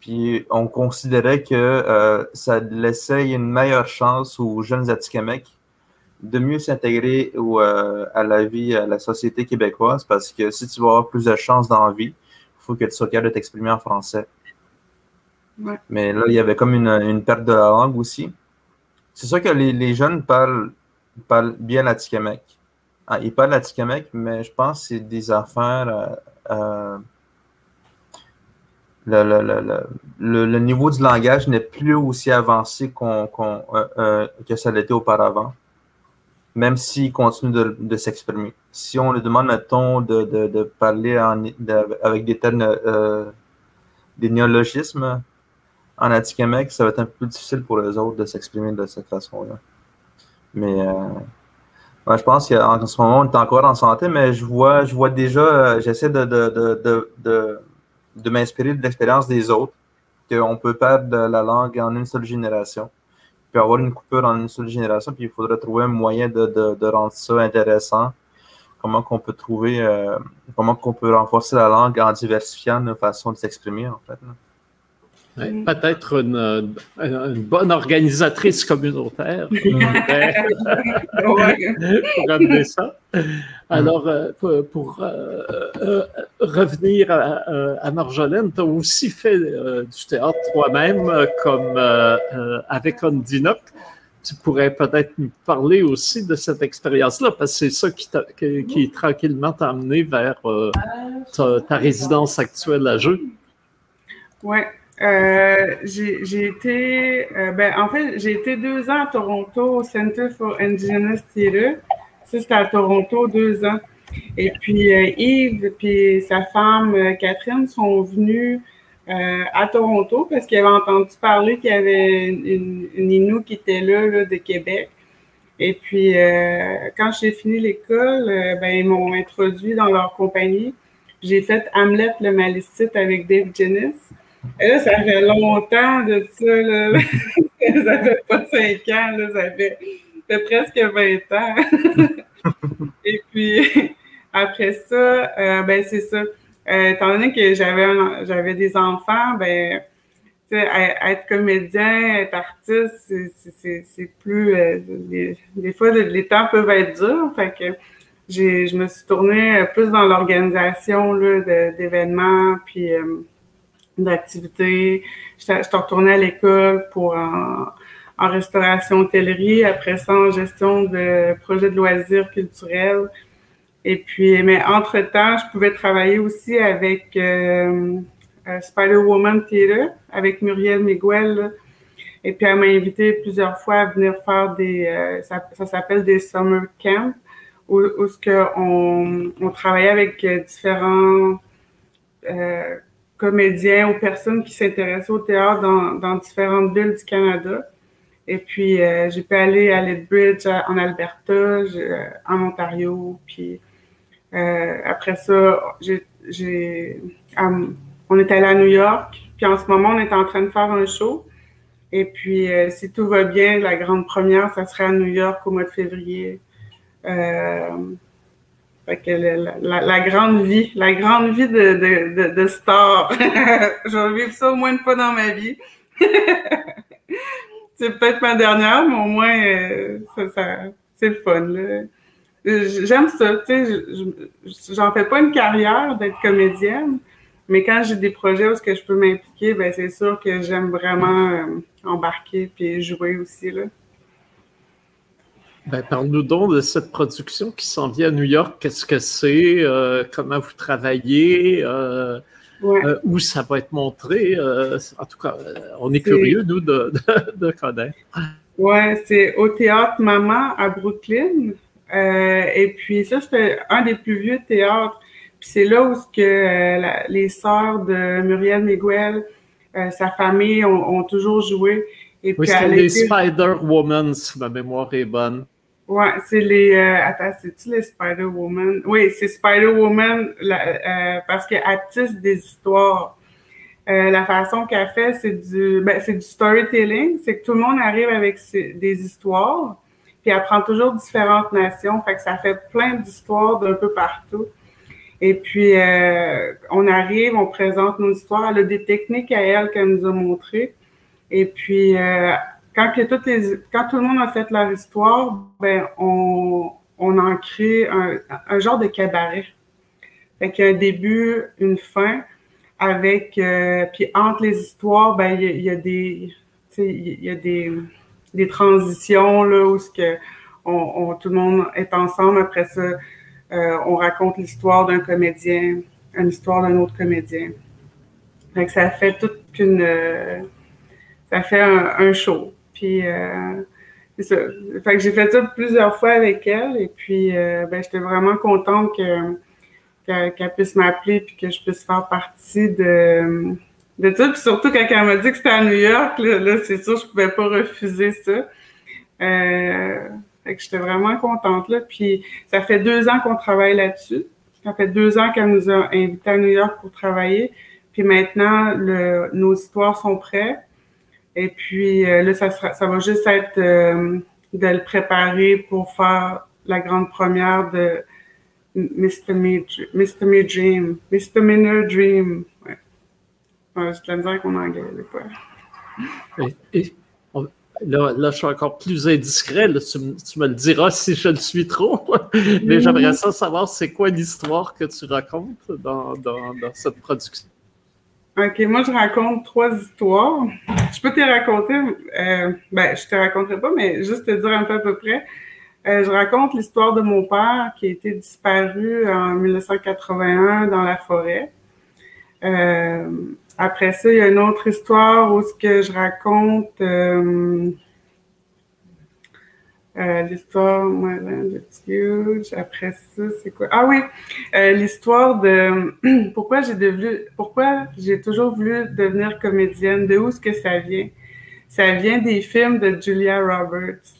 Speaker 1: Puis on considérait que euh, ça laissait une meilleure chance aux jeunes Atikamekw de mieux s'intégrer euh, à la vie, à la société québécoise, parce que si tu veux avoir plus de chances dans la vie, il faut que tu sois capable de t'exprimer en français. Mais là, il y avait comme une, perte de la langue aussi. C'est sûr que les, jeunes parlent, parlent bien l'Atikamekw. Ah, il parle Atikamek, mais je pense que c'est des affaires. Euh, euh, le, niveau du langage n'est plus aussi avancé euh, que ça l'était auparavant, même s'il continue de, s'exprimer. Si on lui demande, mettons, de, parler avec des termes, des néologismes en Atikamek, ça va être un peu difficile pour les autres de s'exprimer de cette façon-là. Mais je pense qu'en ce moment, on est encore en santé, mais je vois, je vois déjà, euh, j'essaie de, de, m'inspirer de l'expérience des autres, qu'on peut perdre la langue en une seule génération. Peut avoir une coupure en une seule génération, puis il faudrait trouver un moyen de, rendre ça intéressant. Comment qu'on peut trouver, euh, comment qu'on peut renforcer la langue en diversifiant nos façons de s'exprimer, en fait.
Speaker 2: Mm. Peut-être une, bonne organisatrice communautaire <laughs> <laughs> pour amener ça. Alors, euh, pour, euh, euh, revenir à, Marjolaine, tu as aussi fait du théâtre toi-même, comme avec Ondinoc. Tu pourrais peut-être nous parler aussi de cette expérience-là, parce que c'est ça qui, qui, tranquillement t'a amené vers ta, ta, résidence actuelle à Jeu.
Speaker 3: Oui, euh, j'ai été, euh, ben, en fait, j'ai été deux ans à Toronto au Center for Indigenous Theatre. Ça, c'était à Toronto, deux ans. Et puis, euh, Yves et sa femme Catherine sont venus à Toronto parce qu'ils avaient entendu parler qu'il y avait une, Inou qui était là, là, de Québec. Et puis, quand j'ai fini l'école, ben, ils m'ont introduit dans leur compagnie. J'ai fait Hamlet le Malicite avec Dave Jennis. Là, ça fait longtemps de ça, là. <laughs> ça fait pas cinq ans, là, ça fait, presque 20 ans. <laughs> Et puis, après ça, euh, ben c'est ça. Euh, étant donné que j'avais des enfants, ben être comédien, être artiste, c'est plus... Euh, des, fois, les temps peuvent être durs. Que je me suis tournée plus dans l'organisation d'événements, puis d'activités. Je suis retournée à l'école pour en, en, restauration hôtellerie, après ça en gestion de projets de loisirs culturels. Et puis, mais entre-temps, je pouvais travailler aussi avec... Euh, Spider-Woman Theater avec Muriel Miguel. Et puis, elle m'a invité plusieurs fois à venir faire des, euh, ça, s'appelle des summer camps, où, où ce que on, on travaillait avec euh, différents euh, comédiens ou personnes qui s'intéressaient au théâtre dans, dans, différentes villes du Canada. Et puis, euh, j'ai pu aller à Lethbridge en Alberta, en Ontario. Puis, après ça, j'ai on est allé à New York, puis en ce moment, on est en train de faire un show. Et puis, euh, si tout va bien, la grande première, ça sera à New York au mois de février. Que la, grande vie, la grande vie de, star. <laughs> je vais vivre ça au moins une fois dans ma vie. <laughs> c'est peut-être ma dernière, mais au moins, euh, ça, c'est fun. J'aime ça, tu sais, j'en fais pas une carrière d'être comédienne, mais quand j'ai des projets où que je peux m'impliquer, ben c'est sûr que j'aime vraiment euh, embarquer puis jouer aussi. Là.
Speaker 2: Ben, Parle-nous donc de cette production qui s'en vient à New York. Qu'est-ce que c'est? Euh, comment vous travaillez? Euh, où ça va être montré? en tout cas, on est, curieux, nous, de, de, connaître.
Speaker 3: Oui, c'est au Théâtre Maman à Brooklyn. et puis ça, c'était un des plus vieux théâtres puis c'est là où ce que euh, les sœurs de Muriel Miguel, euh, sa famille ont, toujours joué.
Speaker 2: Et oui, c'est les Spider-Woman, si ma mémoire est bonne.
Speaker 3: Ouais, c'est les. Euh, attends, c'est-tu les Spider-Woman? Oui, c'est Spider-Woman parce qu'elle tisse des histoires. la façon qu'elle fait, c'est du, ben, c'est du storytelling. C'est que tout le monde arrive avec des histoires, puis elle prend toujours différentes nations. Fait que ça fait plein d'histoires d'un peu partout. Et puis, euh, on arrive, on présente nos histoires. Elle a des techniques à elle qu'elle nous a montrées. Et puis, euh, quand, que tout le monde a fait leur histoire, ben, on, on en crée un, un genre de cabaret. Fait qu'il y a un début, une fin, avec... Euh, puis entre les histoires, ben, il y a, des... Il y a des, des transitions là, où ce que tout le monde est ensemble. Après ça, euh, on raconte l'histoire d'un comédien, une histoire d'un autre comédien. Fait ça fait toute une... Euh, ça fait un, show. Puis, euh, c'est ça. Fait que j'ai fait ça plusieurs fois avec elle et puis, ben, j'étais vraiment contente que qu'elle puisse m'appeler puis que je puisse faire partie de, de ça. Puis surtout quand elle m'a dit que c'était à New York, là, c'est sûr, je pouvais pas refuser ça. Euh, fait que j'étais vraiment contente là. Puis ça fait deux ans qu'on travaille là-dessus. Ça fait deux ans qu'elle nous a invités à New York pour travailler. Puis maintenant, nos histoires sont prêtes. Et puis euh, là, ça, va juste être euh, de le préparer pour faire la grande première de Mr. Me. Me Dream. Mr. Minor Dream. Ouais. ouais de la misère qu'on anglais.
Speaker 2: Et, Là, là, je suis encore plus indiscret. tu, me le diras si je le suis trop. <laughs> Mais j'aimerais ça savoir c'est quoi l'histoire que tu racontes dans, dans, dans, cette production.
Speaker 3: OK, moi, je raconte trois histoires. Je peux te raconter, euh, ben, je te raconterai pas, mais juste te dire un peu à peu près. Euh, je raconte l'histoire de mon père qui a été disparu en 1981 dans la forêt. Euh, après ça, il y a une autre histoire où ce que je raconte euh, l'histoire de Huge. Après ça, c'est quoi? Ah oui, euh, l'histoire de <clears throat> pourquoi j'ai devenu pourquoi j'ai toujours voulu devenir comédienne, de où est-ce que ça vient? Ça vient des films de Julia Roberts.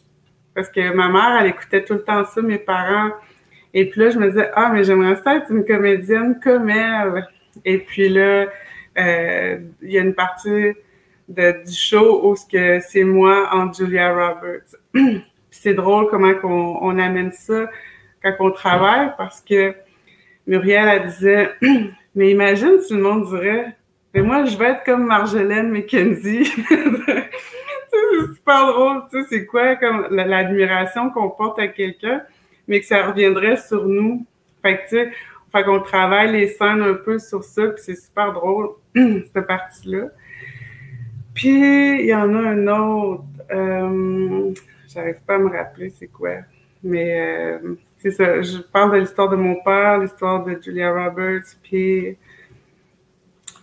Speaker 3: Parce que ma mère, elle écoutait tout le temps ça, mes parents. Et puis là, je me disais, ah, mais j'aimerais ça être une comédienne comme elle. Et puis là, euh, il y a une partie de, du show où c'est moi en Julia Roberts. <clears throat> c'est drôle comment on, amène ça quand on travaille parce que Muriel, elle disait, <clears throat> mais imagine si le monde dirait, Mais moi, je veux être comme Marjolaine McKenzie. <laughs> c'est super drôle, tu sais, c'est quoi comme l'admiration qu'on porte à quelqu'un, mais que ça reviendrait sur nous. Fait que, tu sais, fait qu'on travaille les scènes un peu sur ça, puis c'est super drôle, <clears throat> cette partie-là. Puis, il y en a un autre. Euh, J'arrive pas à me rappeler c'est quoi. Mais euh, c'est ça. Je parle de l'histoire de mon père, l'histoire de Julia Roberts, puis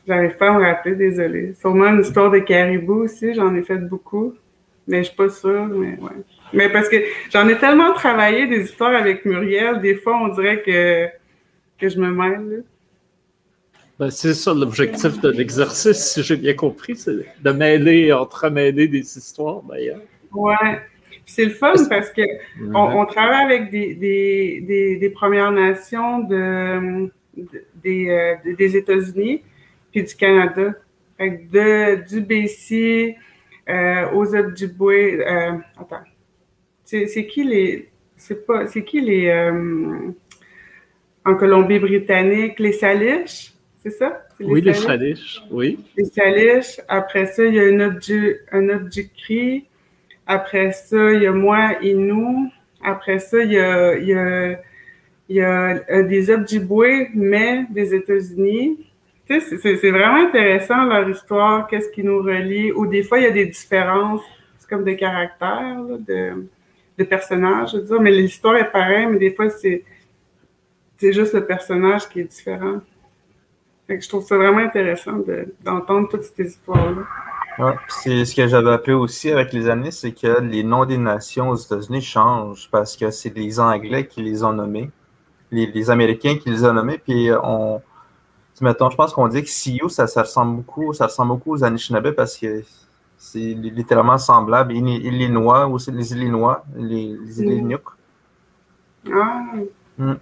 Speaker 3: j'arrive pas à me rappeler, désolée. Sûrement une histoire de caribou aussi, j'en ai fait beaucoup. Mais je suis pas sûre, mais ouais. Mais parce que j'en ai tellement travaillé des histoires avec Muriel, des fois on dirait que, que je me mêle.
Speaker 2: Ben, c'est ça l'objectif de l'exercice, si j'ai bien compris, c'est de mêler, entremêler des histoires d'ailleurs.
Speaker 3: Ouais. C'est le fun parce que on, travaille avec des, des, des, Premières Nations de, des, euh, des États-Unis puis du Canada. Fait de, du BC euh, aux Ojibwe. Euh, attends. C'est qui les. C'est pas. C'est qui les. Euh, en Colombie-Britannique, les Salish? C'est ça?
Speaker 2: oui, les Salish, oui.
Speaker 3: Les Salish. Après ça, il y a un objet, un Après ça, il y a moi, Inou. Après ça, il y a, il y a, a des Ojibwe, mais des États-Unis. Tu sais, c'est vraiment intéressant leur histoire, qu'est-ce qui nous relie. Ou des fois, il y a des différences, c'est comme des caractères, de, de personnages, je veux dire. Mais l'histoire est pareille, mais des fois, c'est juste le personnage qui est différent. Je trouve ça vraiment intéressant d'entendre toutes ces histoires-là.
Speaker 1: Ouais, c'est ce que j'avais appris aussi avec les années, c'est que les noms des nations aux États-Unis changent parce que c'est les Anglais qui les ont nommés, les, les Américains qui les ont nommés, puis on, mettons, je pense qu'on dit que Sioux, ça, ça, ressemble beaucoup, ça ressemble beaucoup aux Anishinaabe parce que c'est littéralement semblable. Illinois, aussi les Illinois, les, les mm.
Speaker 3: Ah.
Speaker 2: Mm.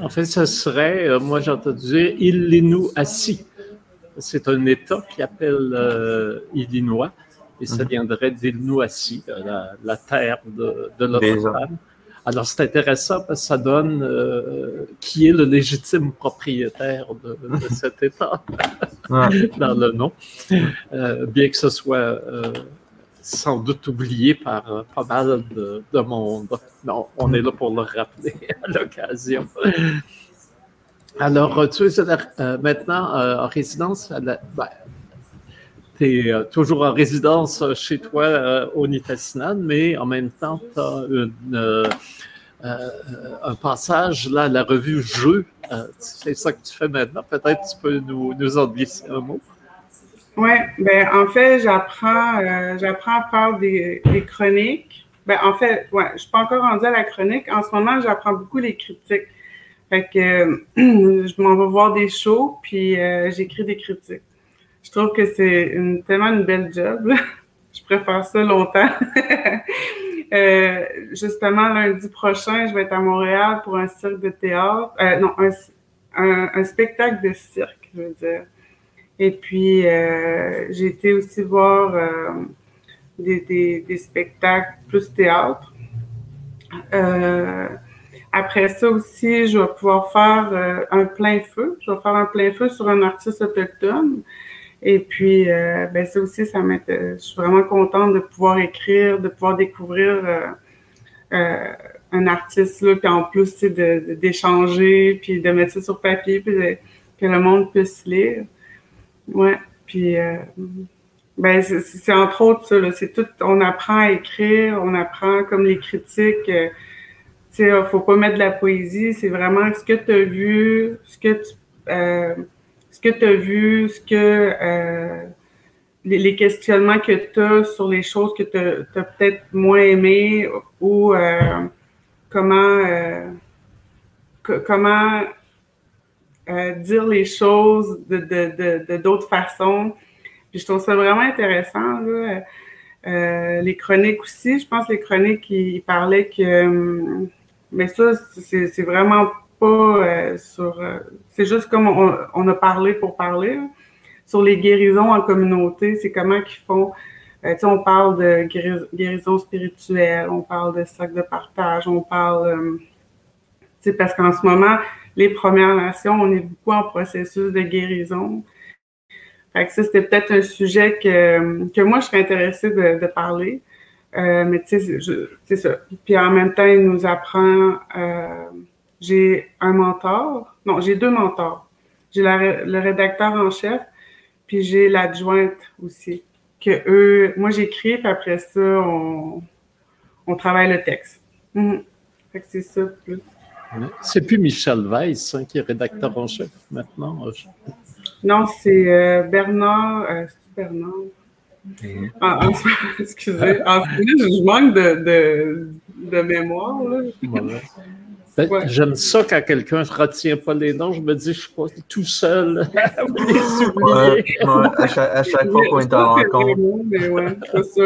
Speaker 2: En fait, ce serait, euh, moi j'ai entendu dire Illinois C'est un État qui appelle euh, Illinois et ça mm-hmm. viendrait d'Illinois, la, la terre de, de notre femme. Alors, c'est intéressant parce que ça donne euh, qui est le légitime propriétaire de, <laughs> cet État <laughs> dans le nom, euh, bien que ce soit euh, sans doute oublié par pas mal de, monde. Non, on est là pour le rappeler <laughs> à l'occasion. Alors, tu es maintenant en résidence ben, tu es euh, toujours en résidence euh, chez toi euh, au Nitassinan, mais en même temps, tu as un passage là à la revue Jeux. c'est ça que tu fais maintenant. Peut-être tu peux nous, nous en glisser un mot.
Speaker 3: Oui, ben en fait, j'apprends j'apprends à faire des, chroniques. Ben, en fait, ouais, je ne suis pas encore rendue à la chronique. En ce moment, j'apprends beaucoup les critiques. Fait que <clears throat> je m'en vais voir des shows, puis j'écris des critiques. Je trouve que c'est tellement une belle job. <laughs> je préfère ça longtemps. <laughs> euh, justement, lundi prochain, je vais être à Montréal pour un cirque de théâtre. Euh, non, un, spectacle de cirque, je veux dire. Et puis, euh, j'ai été aussi voir euh, des, spectacles plus théâtre. Euh, après ça aussi, je vais pouvoir faire un plein feu. Je vais faire un plein feu sur un artiste autochtone. Et puis, euh, ben ça aussi, ça m'aide. Je suis vraiment contente de pouvoir écrire, de pouvoir découvrir euh, euh, un artiste, là, puis en plus, d'échanger, puis de mettre ça sur papier, puis que le monde puisse lire. Ouais, puis... ben, c'est entre autres ça, c'est tout, on apprend à écrire, on apprend comme les critiques, tu sais, faut pas mettre de la poésie, c'est vraiment ce que tu as vu, ce que tu, ce que as vu, ce que euh, les, questionnements que tu as sur les choses que tu as, peut-être moins aimées ou euh, comment euh, comment dire les choses de, d'autres façons. Puis je trouve ça vraiment intéressant. les chroniques aussi, je pense que les chroniques, ils, parlaient que mais ça, c'est vraiment pas euh, sur. Euh, c'est juste comme on, a parlé pour parler. Sur les guérisons en communauté, c'est comment qu'ils font. Euh, tu sais, on parle de guérison spirituelle, on parle de sac de partage, on parle. tu sais, parce qu'en ce moment, les Premières Nations, on est beaucoup en processus de guérison. Fait que ça, c'était peut-être un sujet que, que moi, je serais intéressée de, de parler. Euh, mais tu sais, c'est ça. Puis en même temps, il nous apprend. Euh, j'ai un mentor. Non, j'ai deux mentors. J'ai le rédacteur en chef, puis j'ai l'adjointe aussi. Que eux, moi j'écris, puis après ça, on, on travaille le texte. Mhm. Fait que c'est ça plus.
Speaker 2: C'est plus Michel Weiss hein, qui est rédacteur en chef maintenant.
Speaker 3: Non, c'est euh, Bernard. Euh, c'est Bernard? Ah, ah, <laughs> excusez. En fait, je manque de, de, de mémoire. Là. <laughs>
Speaker 2: Ben, j'aime ça quand quelqu'un ne retient pas les noms. Je me dis, je suis pas tout seul <laughs>
Speaker 1: ouais, à, chaque, à, chaque, fois qu'on est en rencontre.
Speaker 3: Mais ouais, c'est ça.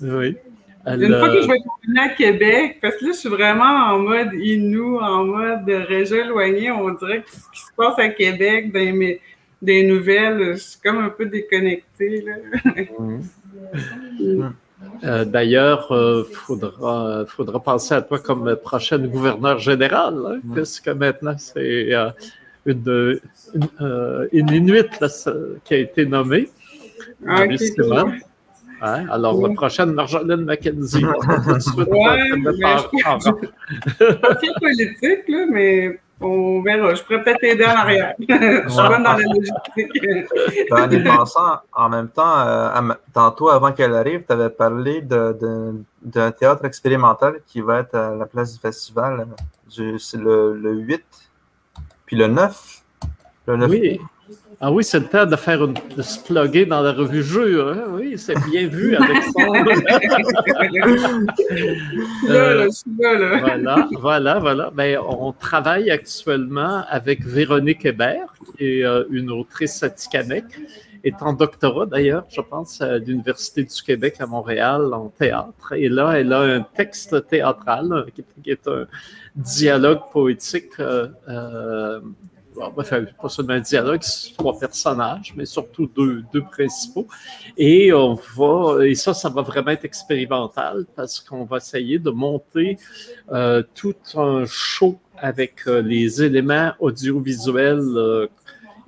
Speaker 2: Oui.
Speaker 3: Une fois que je vais retourner à Québec, parce que là, je suis vraiment en mode Inou, en mode région éloignée, on dirait que ce qui se passe à Québec, dans mes, des nouvelles, je suis comme un peu déconnectée.
Speaker 2: Euh, D'ailleurs, il euh, faudra, faudra penser à toi comme prochaine gouverneure générale, hein, puisque maintenant c'est euh, une, une, une, Inuit qui a été nommée.
Speaker 3: Ah,
Speaker 2: Hein? Alors, la prochaine, Marjolaine McKenzie. <laughs>
Speaker 3: ouais, pas politique, là, mais on verra. Je pourrais peut-être aider en arrière. <laughs> je suis bonne dans la logistique.
Speaker 1: en y pensant, en même temps, euh, tantôt, avant qu'elle arrive, tu avais parlé d'un théâtre expérimental qui va être à la place du festival. C'est le, le, 8, puis le 9.
Speaker 2: Le 9 oui. Ah oui, c'est le temps de faire une, de se plugger dans la revue Jeu. Hein? Oui, c'est bien vu, Alexandre. <laughs>
Speaker 3: euh,
Speaker 2: voilà, voilà, voilà. Ben, on travaille actuellement avec Véronique Hébert, qui est euh, une autrice atikamekw, est en doctorat d'ailleurs, je pense, à l'Université du Québec à Montréal en théâtre. Et là, elle a un texte théâtral qui est un dialogue poétique euh, euh enfin, pas seulement un dialogue, trois personnages, mais surtout deux, deux principaux. Et on va, et ça, ça va vraiment être expérimental parce qu'on va essayer de monter euh, tout un show avec euh, les éléments audiovisuels euh,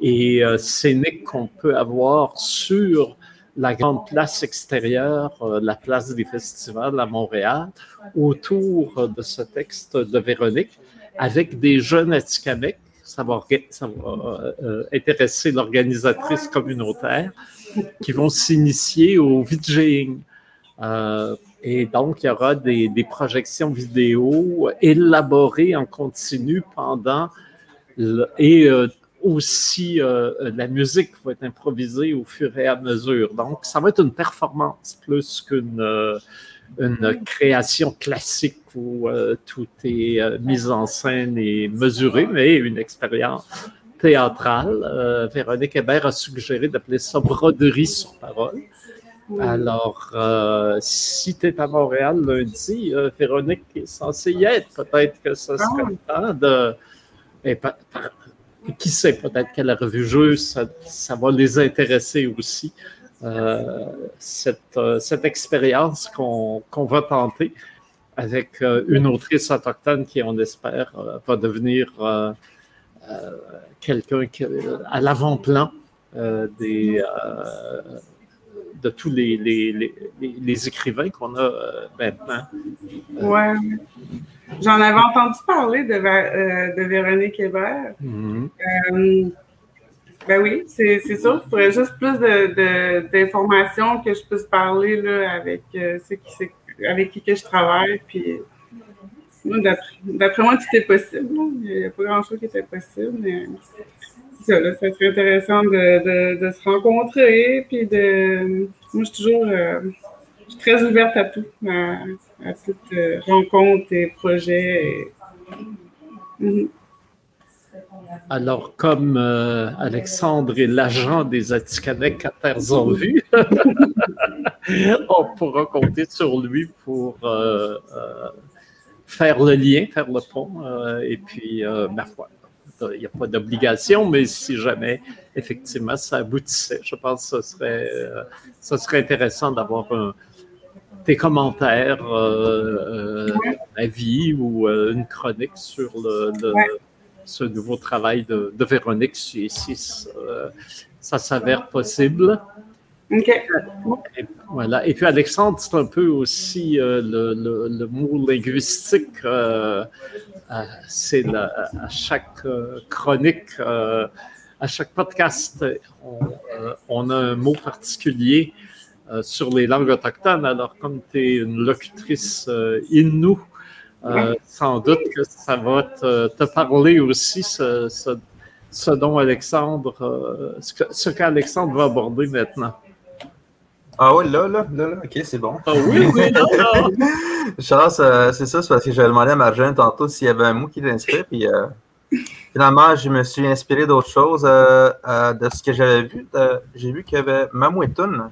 Speaker 2: et euh, scéniques qu'on peut avoir sur la grande place extérieure, euh, la place des festivals à Montréal, autour de ce texte de Véronique, avec des jeunes Atikamekw ça va, euh, euh, intéresser l'organisatrice communautaire qui vont s'initier au VJing. Euh, et donc, il y aura des, projections vidéo élaborées en continu pendant et aussi la musique va être improvisée au fur et à mesure. Donc, ça va être une performance plus qu'une une création classique où euh, tout est euh, mis en scène et mesuré, mais une expérience théâtrale. Euh, Véronique Hébert a suggéré d'appeler ça broderie sur parole. Alors, si tu es à Montréal lundi, Véronique est censée y être. Peut-être que ce serait le temps de. qui sait, peut-être qu'à la revue Jeu, ça, ça va les intéresser aussi. Euh, cette, euh, cette expérience qu'on va tenter avec euh, une autrice autochtone qui, on espère, va devenir quelqu'un à l'avant-plan des de tous les, les, les, écrivains qu'on a maintenant.
Speaker 3: Ouais. J'en avais entendu parler de, de Véronique Hébert. Mm-hmm. Ben oui, c'est sûr. Il faudrait juste plus d'informations que je puisse parler là, avec euh, ceux qui avec qui que je travaille. Puis d'après moi, tout est possible. Il n'y a pas grand-chose qui est impossible, mais ça, là, ça serait intéressant de, de, se rencontrer. Puis de. Moi, je suis toujours euh, je suis très ouverte à tout, à, à toute euh, rencontre et projet.
Speaker 2: Alors, comme euh, Alexandre est l'agent des Atikamekw à Terres en vue, <laughs> on pourra compter sur lui pour euh, euh, faire le lien, faire le pont. et puis, ma foi, il n'y a pas d'obligation, mais si jamais, effectivement, ça aboutissait, je pense que ce serait, ce serait intéressant d'avoir des commentaires, un avis ou une chronique sur le ce nouveau travail de, Véronique. Si, ça s'avère possible.
Speaker 3: OK.
Speaker 2: Et, voilà. Et puis, Alexandre, c'est un peu aussi euh, le, le, mot linguistique. Euh, euh, c'est à chaque chronique, à chaque podcast, on, on, a un mot particulier sur les langues autochtones. Alors, comme tu es une locutrice inou, sans doute que ça va te, te parler aussi, ce, ce, ce dont Alexandre, ce qu'Alexandre va aborder maintenant.
Speaker 1: Ah ouais, là, là, là, là, ok, c'est bon.
Speaker 2: Ah oui, oui, là, là.
Speaker 1: Chance, euh, c'est ça, c'est parce que j'avais demandé à Marjane tantôt s'il y avait un mot qui l'inspire, puis euh, finalement, je me suis inspiré d'autres choses, euh, de ce que j'avais vu. J'ai vu qu'il y avait Mamouetoun.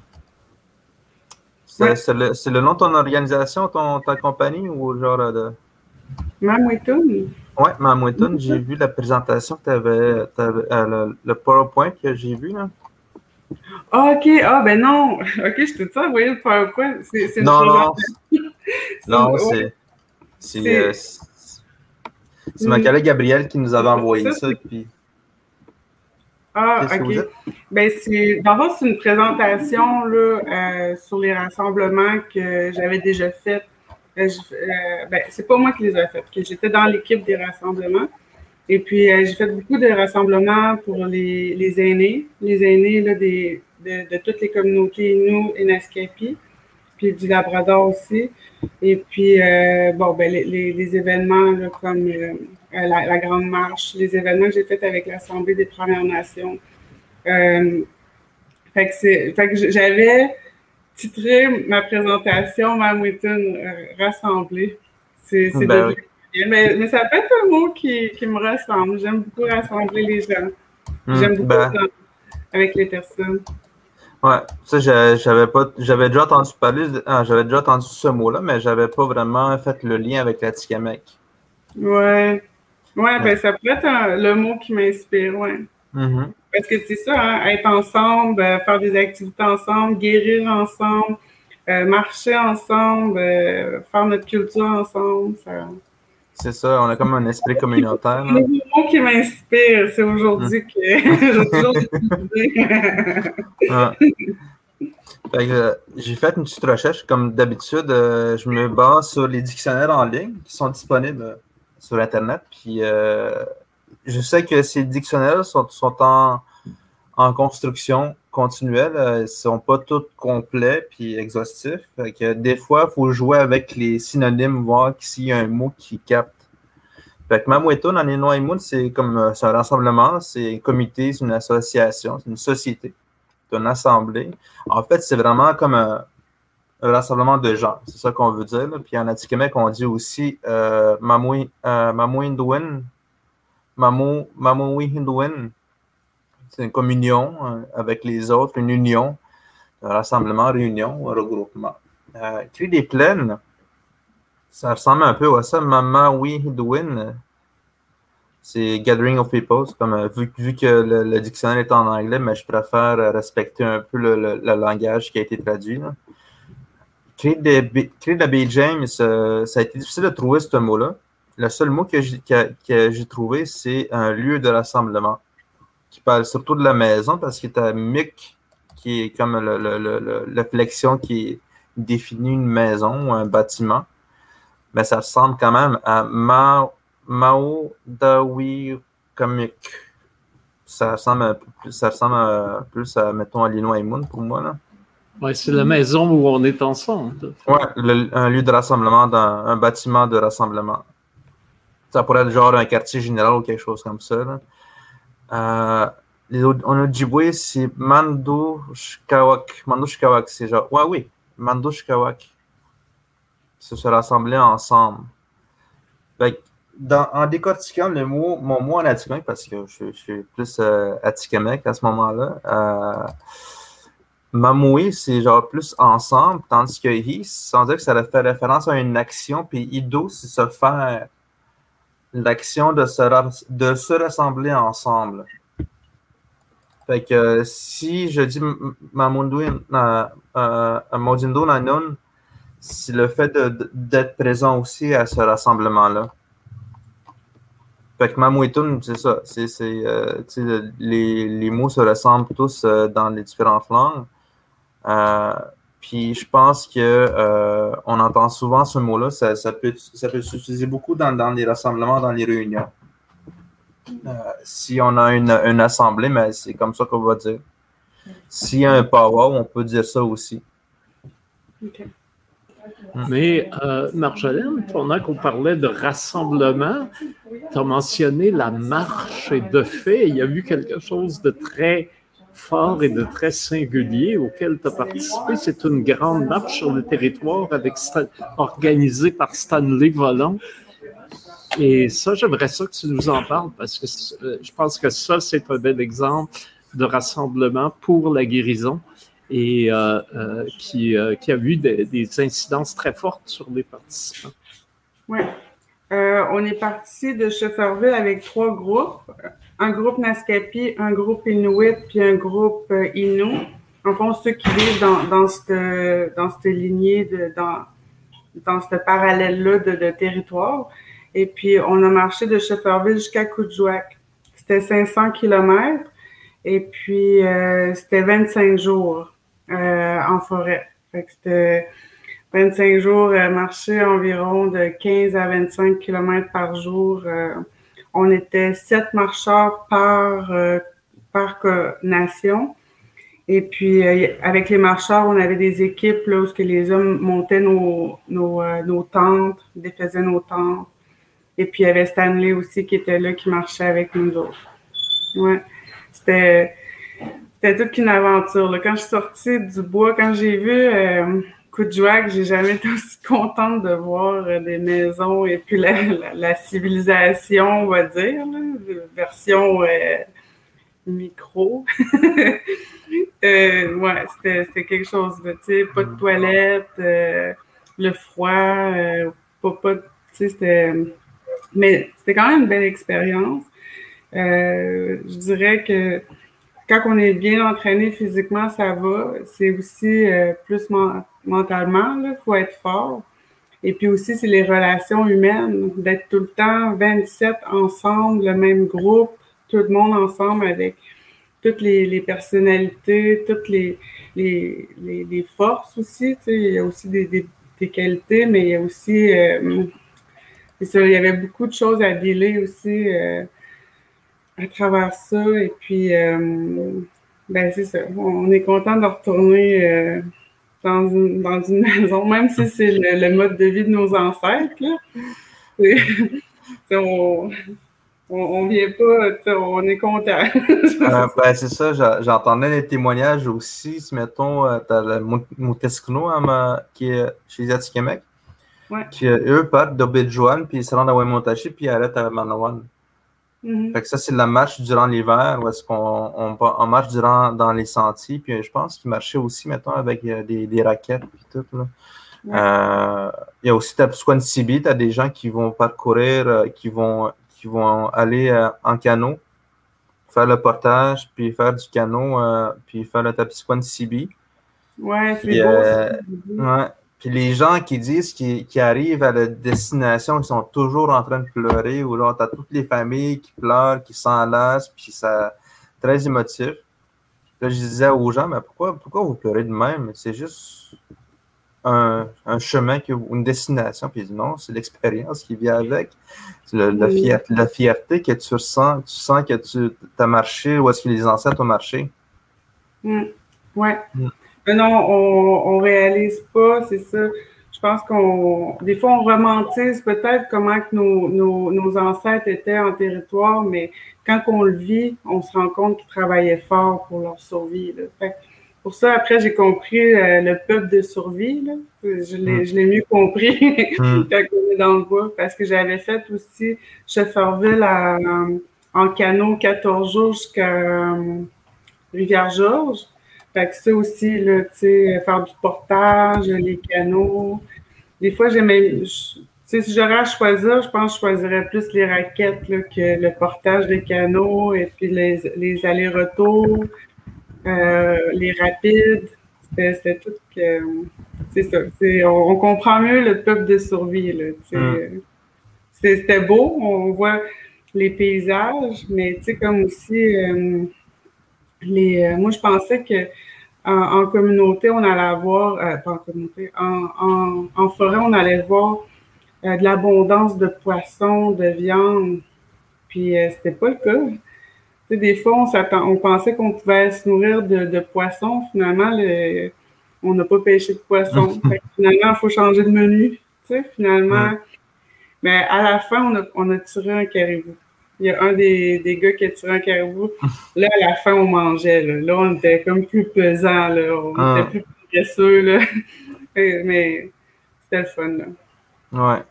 Speaker 1: C'est le, le, nom de ton organisation, ton, ta compagnie, ou genre de...
Speaker 3: Mamouetoun?
Speaker 1: Oui, Mamouetoun, j'ai vu la présentation que tu avais, le, le PowerPoint que j'ai vu, là.
Speaker 3: Ah, OK. Ah, ben non. <laughs> OK, je te dis ça, voyez le PowerPoint. C'est une
Speaker 1: Non, non. <laughs> non, c'est. C'est euh, ma collègue Gabrielle qui nous avait envoyé ça. puis...
Speaker 3: Ah, OK. Ben, c'est, d'abord, c'est une présentation là, euh, sur les rassemblements que j'avais déjà fait. Euh, ben, c'est pas moi qui les ai faits, que j'étais dans l'équipe des rassemblements. Et puis, euh, j'ai fait beaucoup de rassemblements pour les, les aînés, les aînés là, des, de, toutes les communautés nous et Nascapi, puis du Labrador aussi. Et puis, euh, bon, ben, les, les, événements comme euh, la, Grande Marche, les événements que j'ai faits avec l'Assemblée des Premières Nations. fait que, que j'avais titré ma présentation Mamouitoun rassemblée. C'est ben, mais, mais, ça peut être un mot qui, qui me ressemble. J'aime beaucoup rassembler les gens. Hmm, J'aime beaucoup ben, avec les personnes.
Speaker 1: Ouais, ça, j'avais pas, j'avais déjà entendu parler, ah, j'avais déjà entendu ce mot-là, mais j'avais pas vraiment fait le lien avec la Tikamek.
Speaker 3: Ouais. Ouais, ben ça peut être le mot qui m'inspire, ouais.
Speaker 1: Mm-hmm.
Speaker 3: Parce que c'est ça, hein, être ensemble, euh, faire des activités ensemble, guérir ensemble, euh, marcher ensemble, euh, faire notre culture ensemble, ça,
Speaker 1: c'est ça, on a comme un esprit communautaire.
Speaker 3: Le mot qui m'inspire, c'est aujourd'hui hum. que <laughs>
Speaker 1: j'ai fait une petite recherche, comme d'habitude, euh, je me base sur les dictionnaires en ligne qui sont disponibles sur Internet. Puis euh, je sais que ces dictionnaires sont, en, construction continuelle. Euh, ils ne sont pas tous complets puis exhaustifs. des fois, il faut jouer avec les synonymes, voir s'il y a un mot qui capte. Fait que Mamouetoun en Inouïmoun, c'est comme euh, un rassemblement, c'est un comité, c'est une association, c'est une société, c'est une assemblée. En fait, c'est vraiment comme un, rassemblement de gens, c'est ça qu'on veut dire. Puis en Atikamek, on dit aussi euh, Mamou Hindouin, Mamou Hindouin c'est une communion euh, avec les autres, une union, un rassemblement, réunion, un regroupement. Euh, des plaines, ça ressemble un peu à ça. Mama We Hidwin, c'est Gathering of People. Comme, euh, vu, vu, que le, dictionnaire est en anglais, mais je préfère respecter un peu le, langage qui a été traduit. Cri de, la Bay James, ça a été difficile de trouver ce mot-là. Le seul mot que j'ai trouvé, c'est un lieu de rassemblement qui parle surtout de la maison parce que tu as Mick qui est comme la flexion qui définit une maison ou un bâtiment. Mais ça ressemble quand même à Mao, Mao Dawi Comic. Ça ressemble un peu plus, ça ressemble plus à, mettons, à Lino Moon pour moi. Là.
Speaker 2: Ouais, c'est la maison où on est ensemble.
Speaker 1: Oui, un lieu de rassemblement, dans, un bâtiment de rassemblement. Ça pourrait être genre un quartier général ou quelque chose comme ça. Là. Euh, en Ojibwe, c'est Mandouchkawak. Mandouchkawak, c'est genre. Ouais, oui, Mandouchkawak. C'est se rassembler ensemble. dans, en décortiquant le mot, mon mot en atikamekw, parce que je, suis plus euh, à ce moment-là, euh, c'est genre plus ensemble, tandis que Hi, sans dire que ça fait référence à une action, puis Ido, c'est se faire l'action de se, de se rassembler ensemble. Fait que si je dis Mamundu euh, euh, Nanon, c'est le fait d'être présent aussi à ce rassemblement-là. fait que Mamouetoun, c'est ça. Euh, les, les, mots se ressemblent tous dans les différentes langues. Euh, puis je pense que on entend souvent ce mot-là. Ça, ça, peut, ça peut s'utiliser beaucoup dans, dans, les rassemblements, dans les réunions. si on a une, une assemblée, mais c'est comme ça qu'on va dire. S'il y a un power, on peut dire ça aussi.
Speaker 2: OK. Mais euh, Marjolaine, pendant qu'on parlait de rassemblement, tu as mentionné la marche et de fait, il y a eu quelque chose de très fort et de très singulier auquel tu as participé. C'est une grande marche sur le territoire organisée par Stanley Volant. Et ça, j'aimerais ça que tu nous en parles parce que euh, je pense que ça, c'est un bel exemple de rassemblement pour la guérison et euh, euh, qui, a eu des, incidences très fortes sur les participants.
Speaker 3: Oui. on est parti de Schefferville avec trois groupes. Un groupe Naskapi, un groupe Inuit, puis un groupe Innu. En fond, ceux qui vivent dans, dans, cette, lignée, de, dans, dans ce parallèle-là de, territoire. Et puis, on a marché de Schefferville jusqu'à Coudjouac. C'était 500 kilomètres. Et puis, c'était 25 jours. Euh, en forêt. Fait que c'était 25 jours, euh, marcher environ de 15 à 25 km par jour. Euh, on était sept marcheurs par, par nation. Et puis, avec les marcheurs, on avait des équipes là, où que les hommes montaient nos, nos, nos tentes, défaisaient nos tentes. Et puis, il y avait Stanley aussi qui était là, qui marchait avec nous autres. Ouais. C'était c'était toute une aventure. Quand je suis sortie du bois, quand j'ai vu euh, Coup de joie, j'ai jamais été aussi contente de voir euh, des maisons et puis la, civilisation, on va dire, version euh, micro. <laughs> euh, ouais, c'était quelque chose de, tu sais, pas de toilette, le froid, pas, pas tu sais, c'était... Mais c'était quand même une belle expérience. je dirais que quand on est bien entraîné physiquement, ça va. C'est aussi euh, plus mentalement, il faut être fort. Et puis aussi, c'est les relations humaines, d'être tout le temps 27 ensemble, le même groupe, tout le monde ensemble avec toutes les, personnalités, toutes les, les, forces aussi. Tu sais, il y a aussi des, qualités, mais il y a aussi... Euh, il y avait beaucoup de choses à dealer aussi. Euh, à travers ça. Et puis, euh, ben c'est ça. On est content de retourner dans, une, dans une <laughs> maison, même si c'est le, mode de vie de nos ancêtres. <laughs> on, on, vient pas, on est content.
Speaker 1: Euh, <laughs> ben, c'est ça, j'entendais les témoignages aussi. Si, mettons, tu as le Moutescuno hein, qui est chez les Atikamekw, ouais. qui eux partent d'Obidjouan, puis ils se rendent à Wemontachi, puis ils arrêtent à Manawan. Mm-hmm. Fait que ça, c'est la marche durant l'hiver, où est-ce qu'on on, marche durant dans les sentiers. Puis je pense qu'il marchait aussi, mettons, avec euh, des, des raquettes et tout. Là. Euh, il y a aussi Tapsquan-Sibi, tu as des gens qui vont parcourir, euh, qui, vont, qui vont aller en canot, faire le portage, puis faire du canot, puis faire le Tapsquan-Sibi.
Speaker 3: Ouais, c'est beau.
Speaker 1: Ouais. Puis les gens qui disent qu'ils arrivent à la destination, ils sont toujours en train de pleurer, ou là, t'as toutes les familles qui pleurent, qui s'enlacent, puis c'est très émotif. Là, je disais aux gens, mais pourquoi, pourquoi vous pleurez de même? C'est juste un, un, chemin, que, une destination. Puis non, c'est l'expérience qui vient avec. Le, la, fierté, la, fierté, que tu ressens, tu sens que tu as marché ou est-ce que les ancêtres ont marché.
Speaker 3: Mm. Ouais. Mm. Mais non, on, on réalise pas, c'est ça. Je pense qu'on, des fois, on romantise peut-être comment que nos, nos, nos, ancêtres étaient en territoire, mais quand on le vit, on se rend compte qu'ils travaillaient fort pour leur survie. Fait pour ça, après, j'ai compris euh, le peuple de survie. Là. Je l'ai, mm. je l'ai mieux compris mm. <laughs> quand on est dans le bois, parce que j'avais fait aussi Shefferville en canot 14 jours jusqu'à euh, Rivière-Georges. Fait que ça aussi, là, tu sais, faire du portage, les canaux. Des fois, j'aimais. Tu sais, si j'aurais à choisir, je pense que je choisirais plus les raquettes là, que le portage des canaux et puis les, les allers-retours, euh, les rapides. C'était tout que. C'est ça. On, on, comprend mieux le peuple de survie. Là, tu sais. Mm. C'était beau. On voit les paysages, mais tu sais, comme aussi euh, les. Euh, moi, je pensais que en, communauté, on allait avoir, euh, pas en communauté, en, en, forêt, on allait voir de l'abondance de poissons, de viande. Puis c'était pas le cas. Des fois, on, on pensait qu'on pouvait se nourrir de, de poissons. Finalement, le, on n'a pas pêché de poissons. <laughs> finalement, il faut changer de menu. Finalement. Mais à la fin, on a, on a tiré un caribou. Il y a un des, des, gars qui a tiré un caribou. <laughs> Là, à la fin, on mangeait. Là, là on était comme plus pesant. Là. On ah. était plus progresseux. Là. <laughs> Mais c'était le fun. Là.
Speaker 1: Ouais.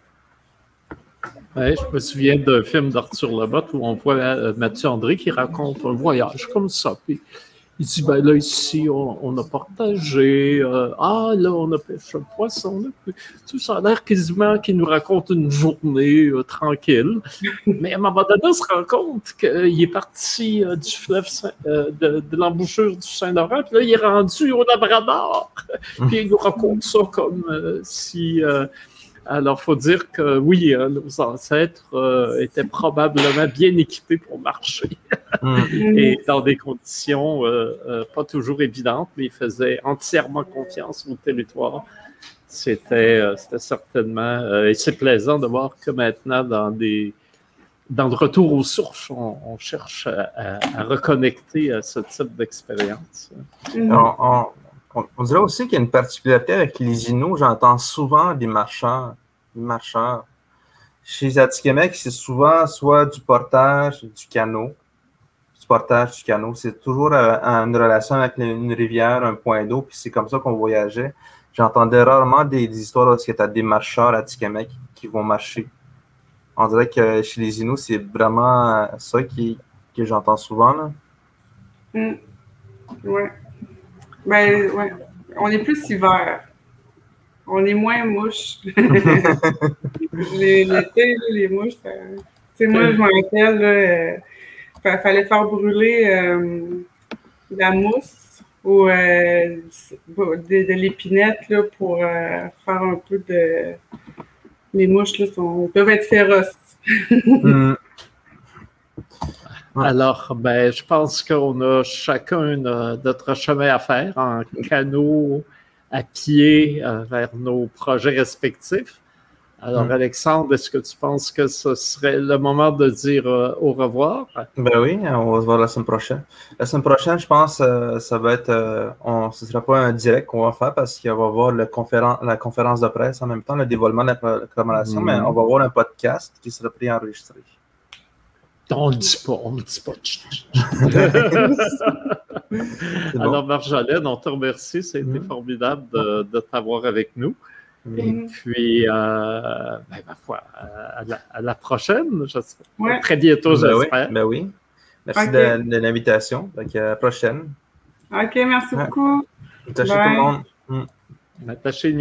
Speaker 2: Ouais, je me souviens d'un film d'Arthur Lebotte où on voit euh, Mathieu André qui raconte un voyage comme ça. Puis il dit, ben là, ici, on, a partagé. Euh, ah, là, on a pêché un poisson. Tout ça a l'air quasiment qu'il nous raconte une journée euh, tranquille. <laughs> Mais à un moment donné, on se rend compte qu'il est parti euh, du fleuve, de, de l'embouchure du Saint-Laurent, puis là, il est rendu au Labrador. <laughs> puis il nous raconte ça comme si alors, il faut dire que oui, euh, nos ancêtres euh, étaient probablement bien équipés pour marcher mm. <laughs> et dans des conditions euh, pas toujours évidentes, mais ils faisaient entièrement confiance au territoire. C'était certainement, et c'est plaisant de voir que maintenant, dans des dans le retour aux sources, on, cherche à, reconnecter à ce type d'expérience.
Speaker 1: Mm. On, dirait aussi qu'il y a une particularité avec les Inuits. J'entends souvent des marchands, des marchands. Chez les c'est souvent soit du portage, du canot. Du portage, du canot. C'est toujours euh, une relation avec une rivière, un point d'eau, puis c'est comme ça qu'on voyageait. J'entendais rarement des, histoires où tu as des marcheurs Atikamekw qui vont marcher. On dirait que chez les Inuits, c'est vraiment ça qui, que j'entends souvent. Là.
Speaker 3: Mm. Ouais. Ben, ouais. On est plus hiver. On est moins mouche. <laughs> <laughs> L'été, les mouches, tu sais, moi, je m'en rappelle, il euh, fallait faire brûler euh, la mousse ou euh, de, l'épinette pour faire un peu de. Les mouches là, sont, peuvent être féroces. Mm. <laughs>
Speaker 2: Alors, ben, je pense qu'on a chacun notre chemin à faire en canot, à pied, euh, vers nos projets respectifs. Alors, mm. Alexandre, est-ce que tu penses que ce serait le moment de dire euh, au revoir?
Speaker 1: Ben oui, on va se voir la semaine prochaine. La semaine prochaine, je pense, euh, ça va être, on, ce ne sera pas un direct qu'on va faire parce qu'il va le la conférence de presse en même temps, le dévoilement de la proclamation, mais mm. on va avoir un podcast qui sera pris enregistré.
Speaker 2: On ne le dit pas, on ne le dit pas. Alors, Marjolaine, on te remercie. C'était été mm-hmm. formidable de, t'avoir avec nous. Et mm-hmm. puis, euh, ben, ma foi, à la, prochaine, Très bientôt,
Speaker 1: ben
Speaker 2: j'espère.
Speaker 1: Oui, ben oui. Merci de, l'invitation. Donc, à la prochaine.
Speaker 3: OK, merci beaucoup.
Speaker 1: Attachez tout le monde.
Speaker 2: Attachez,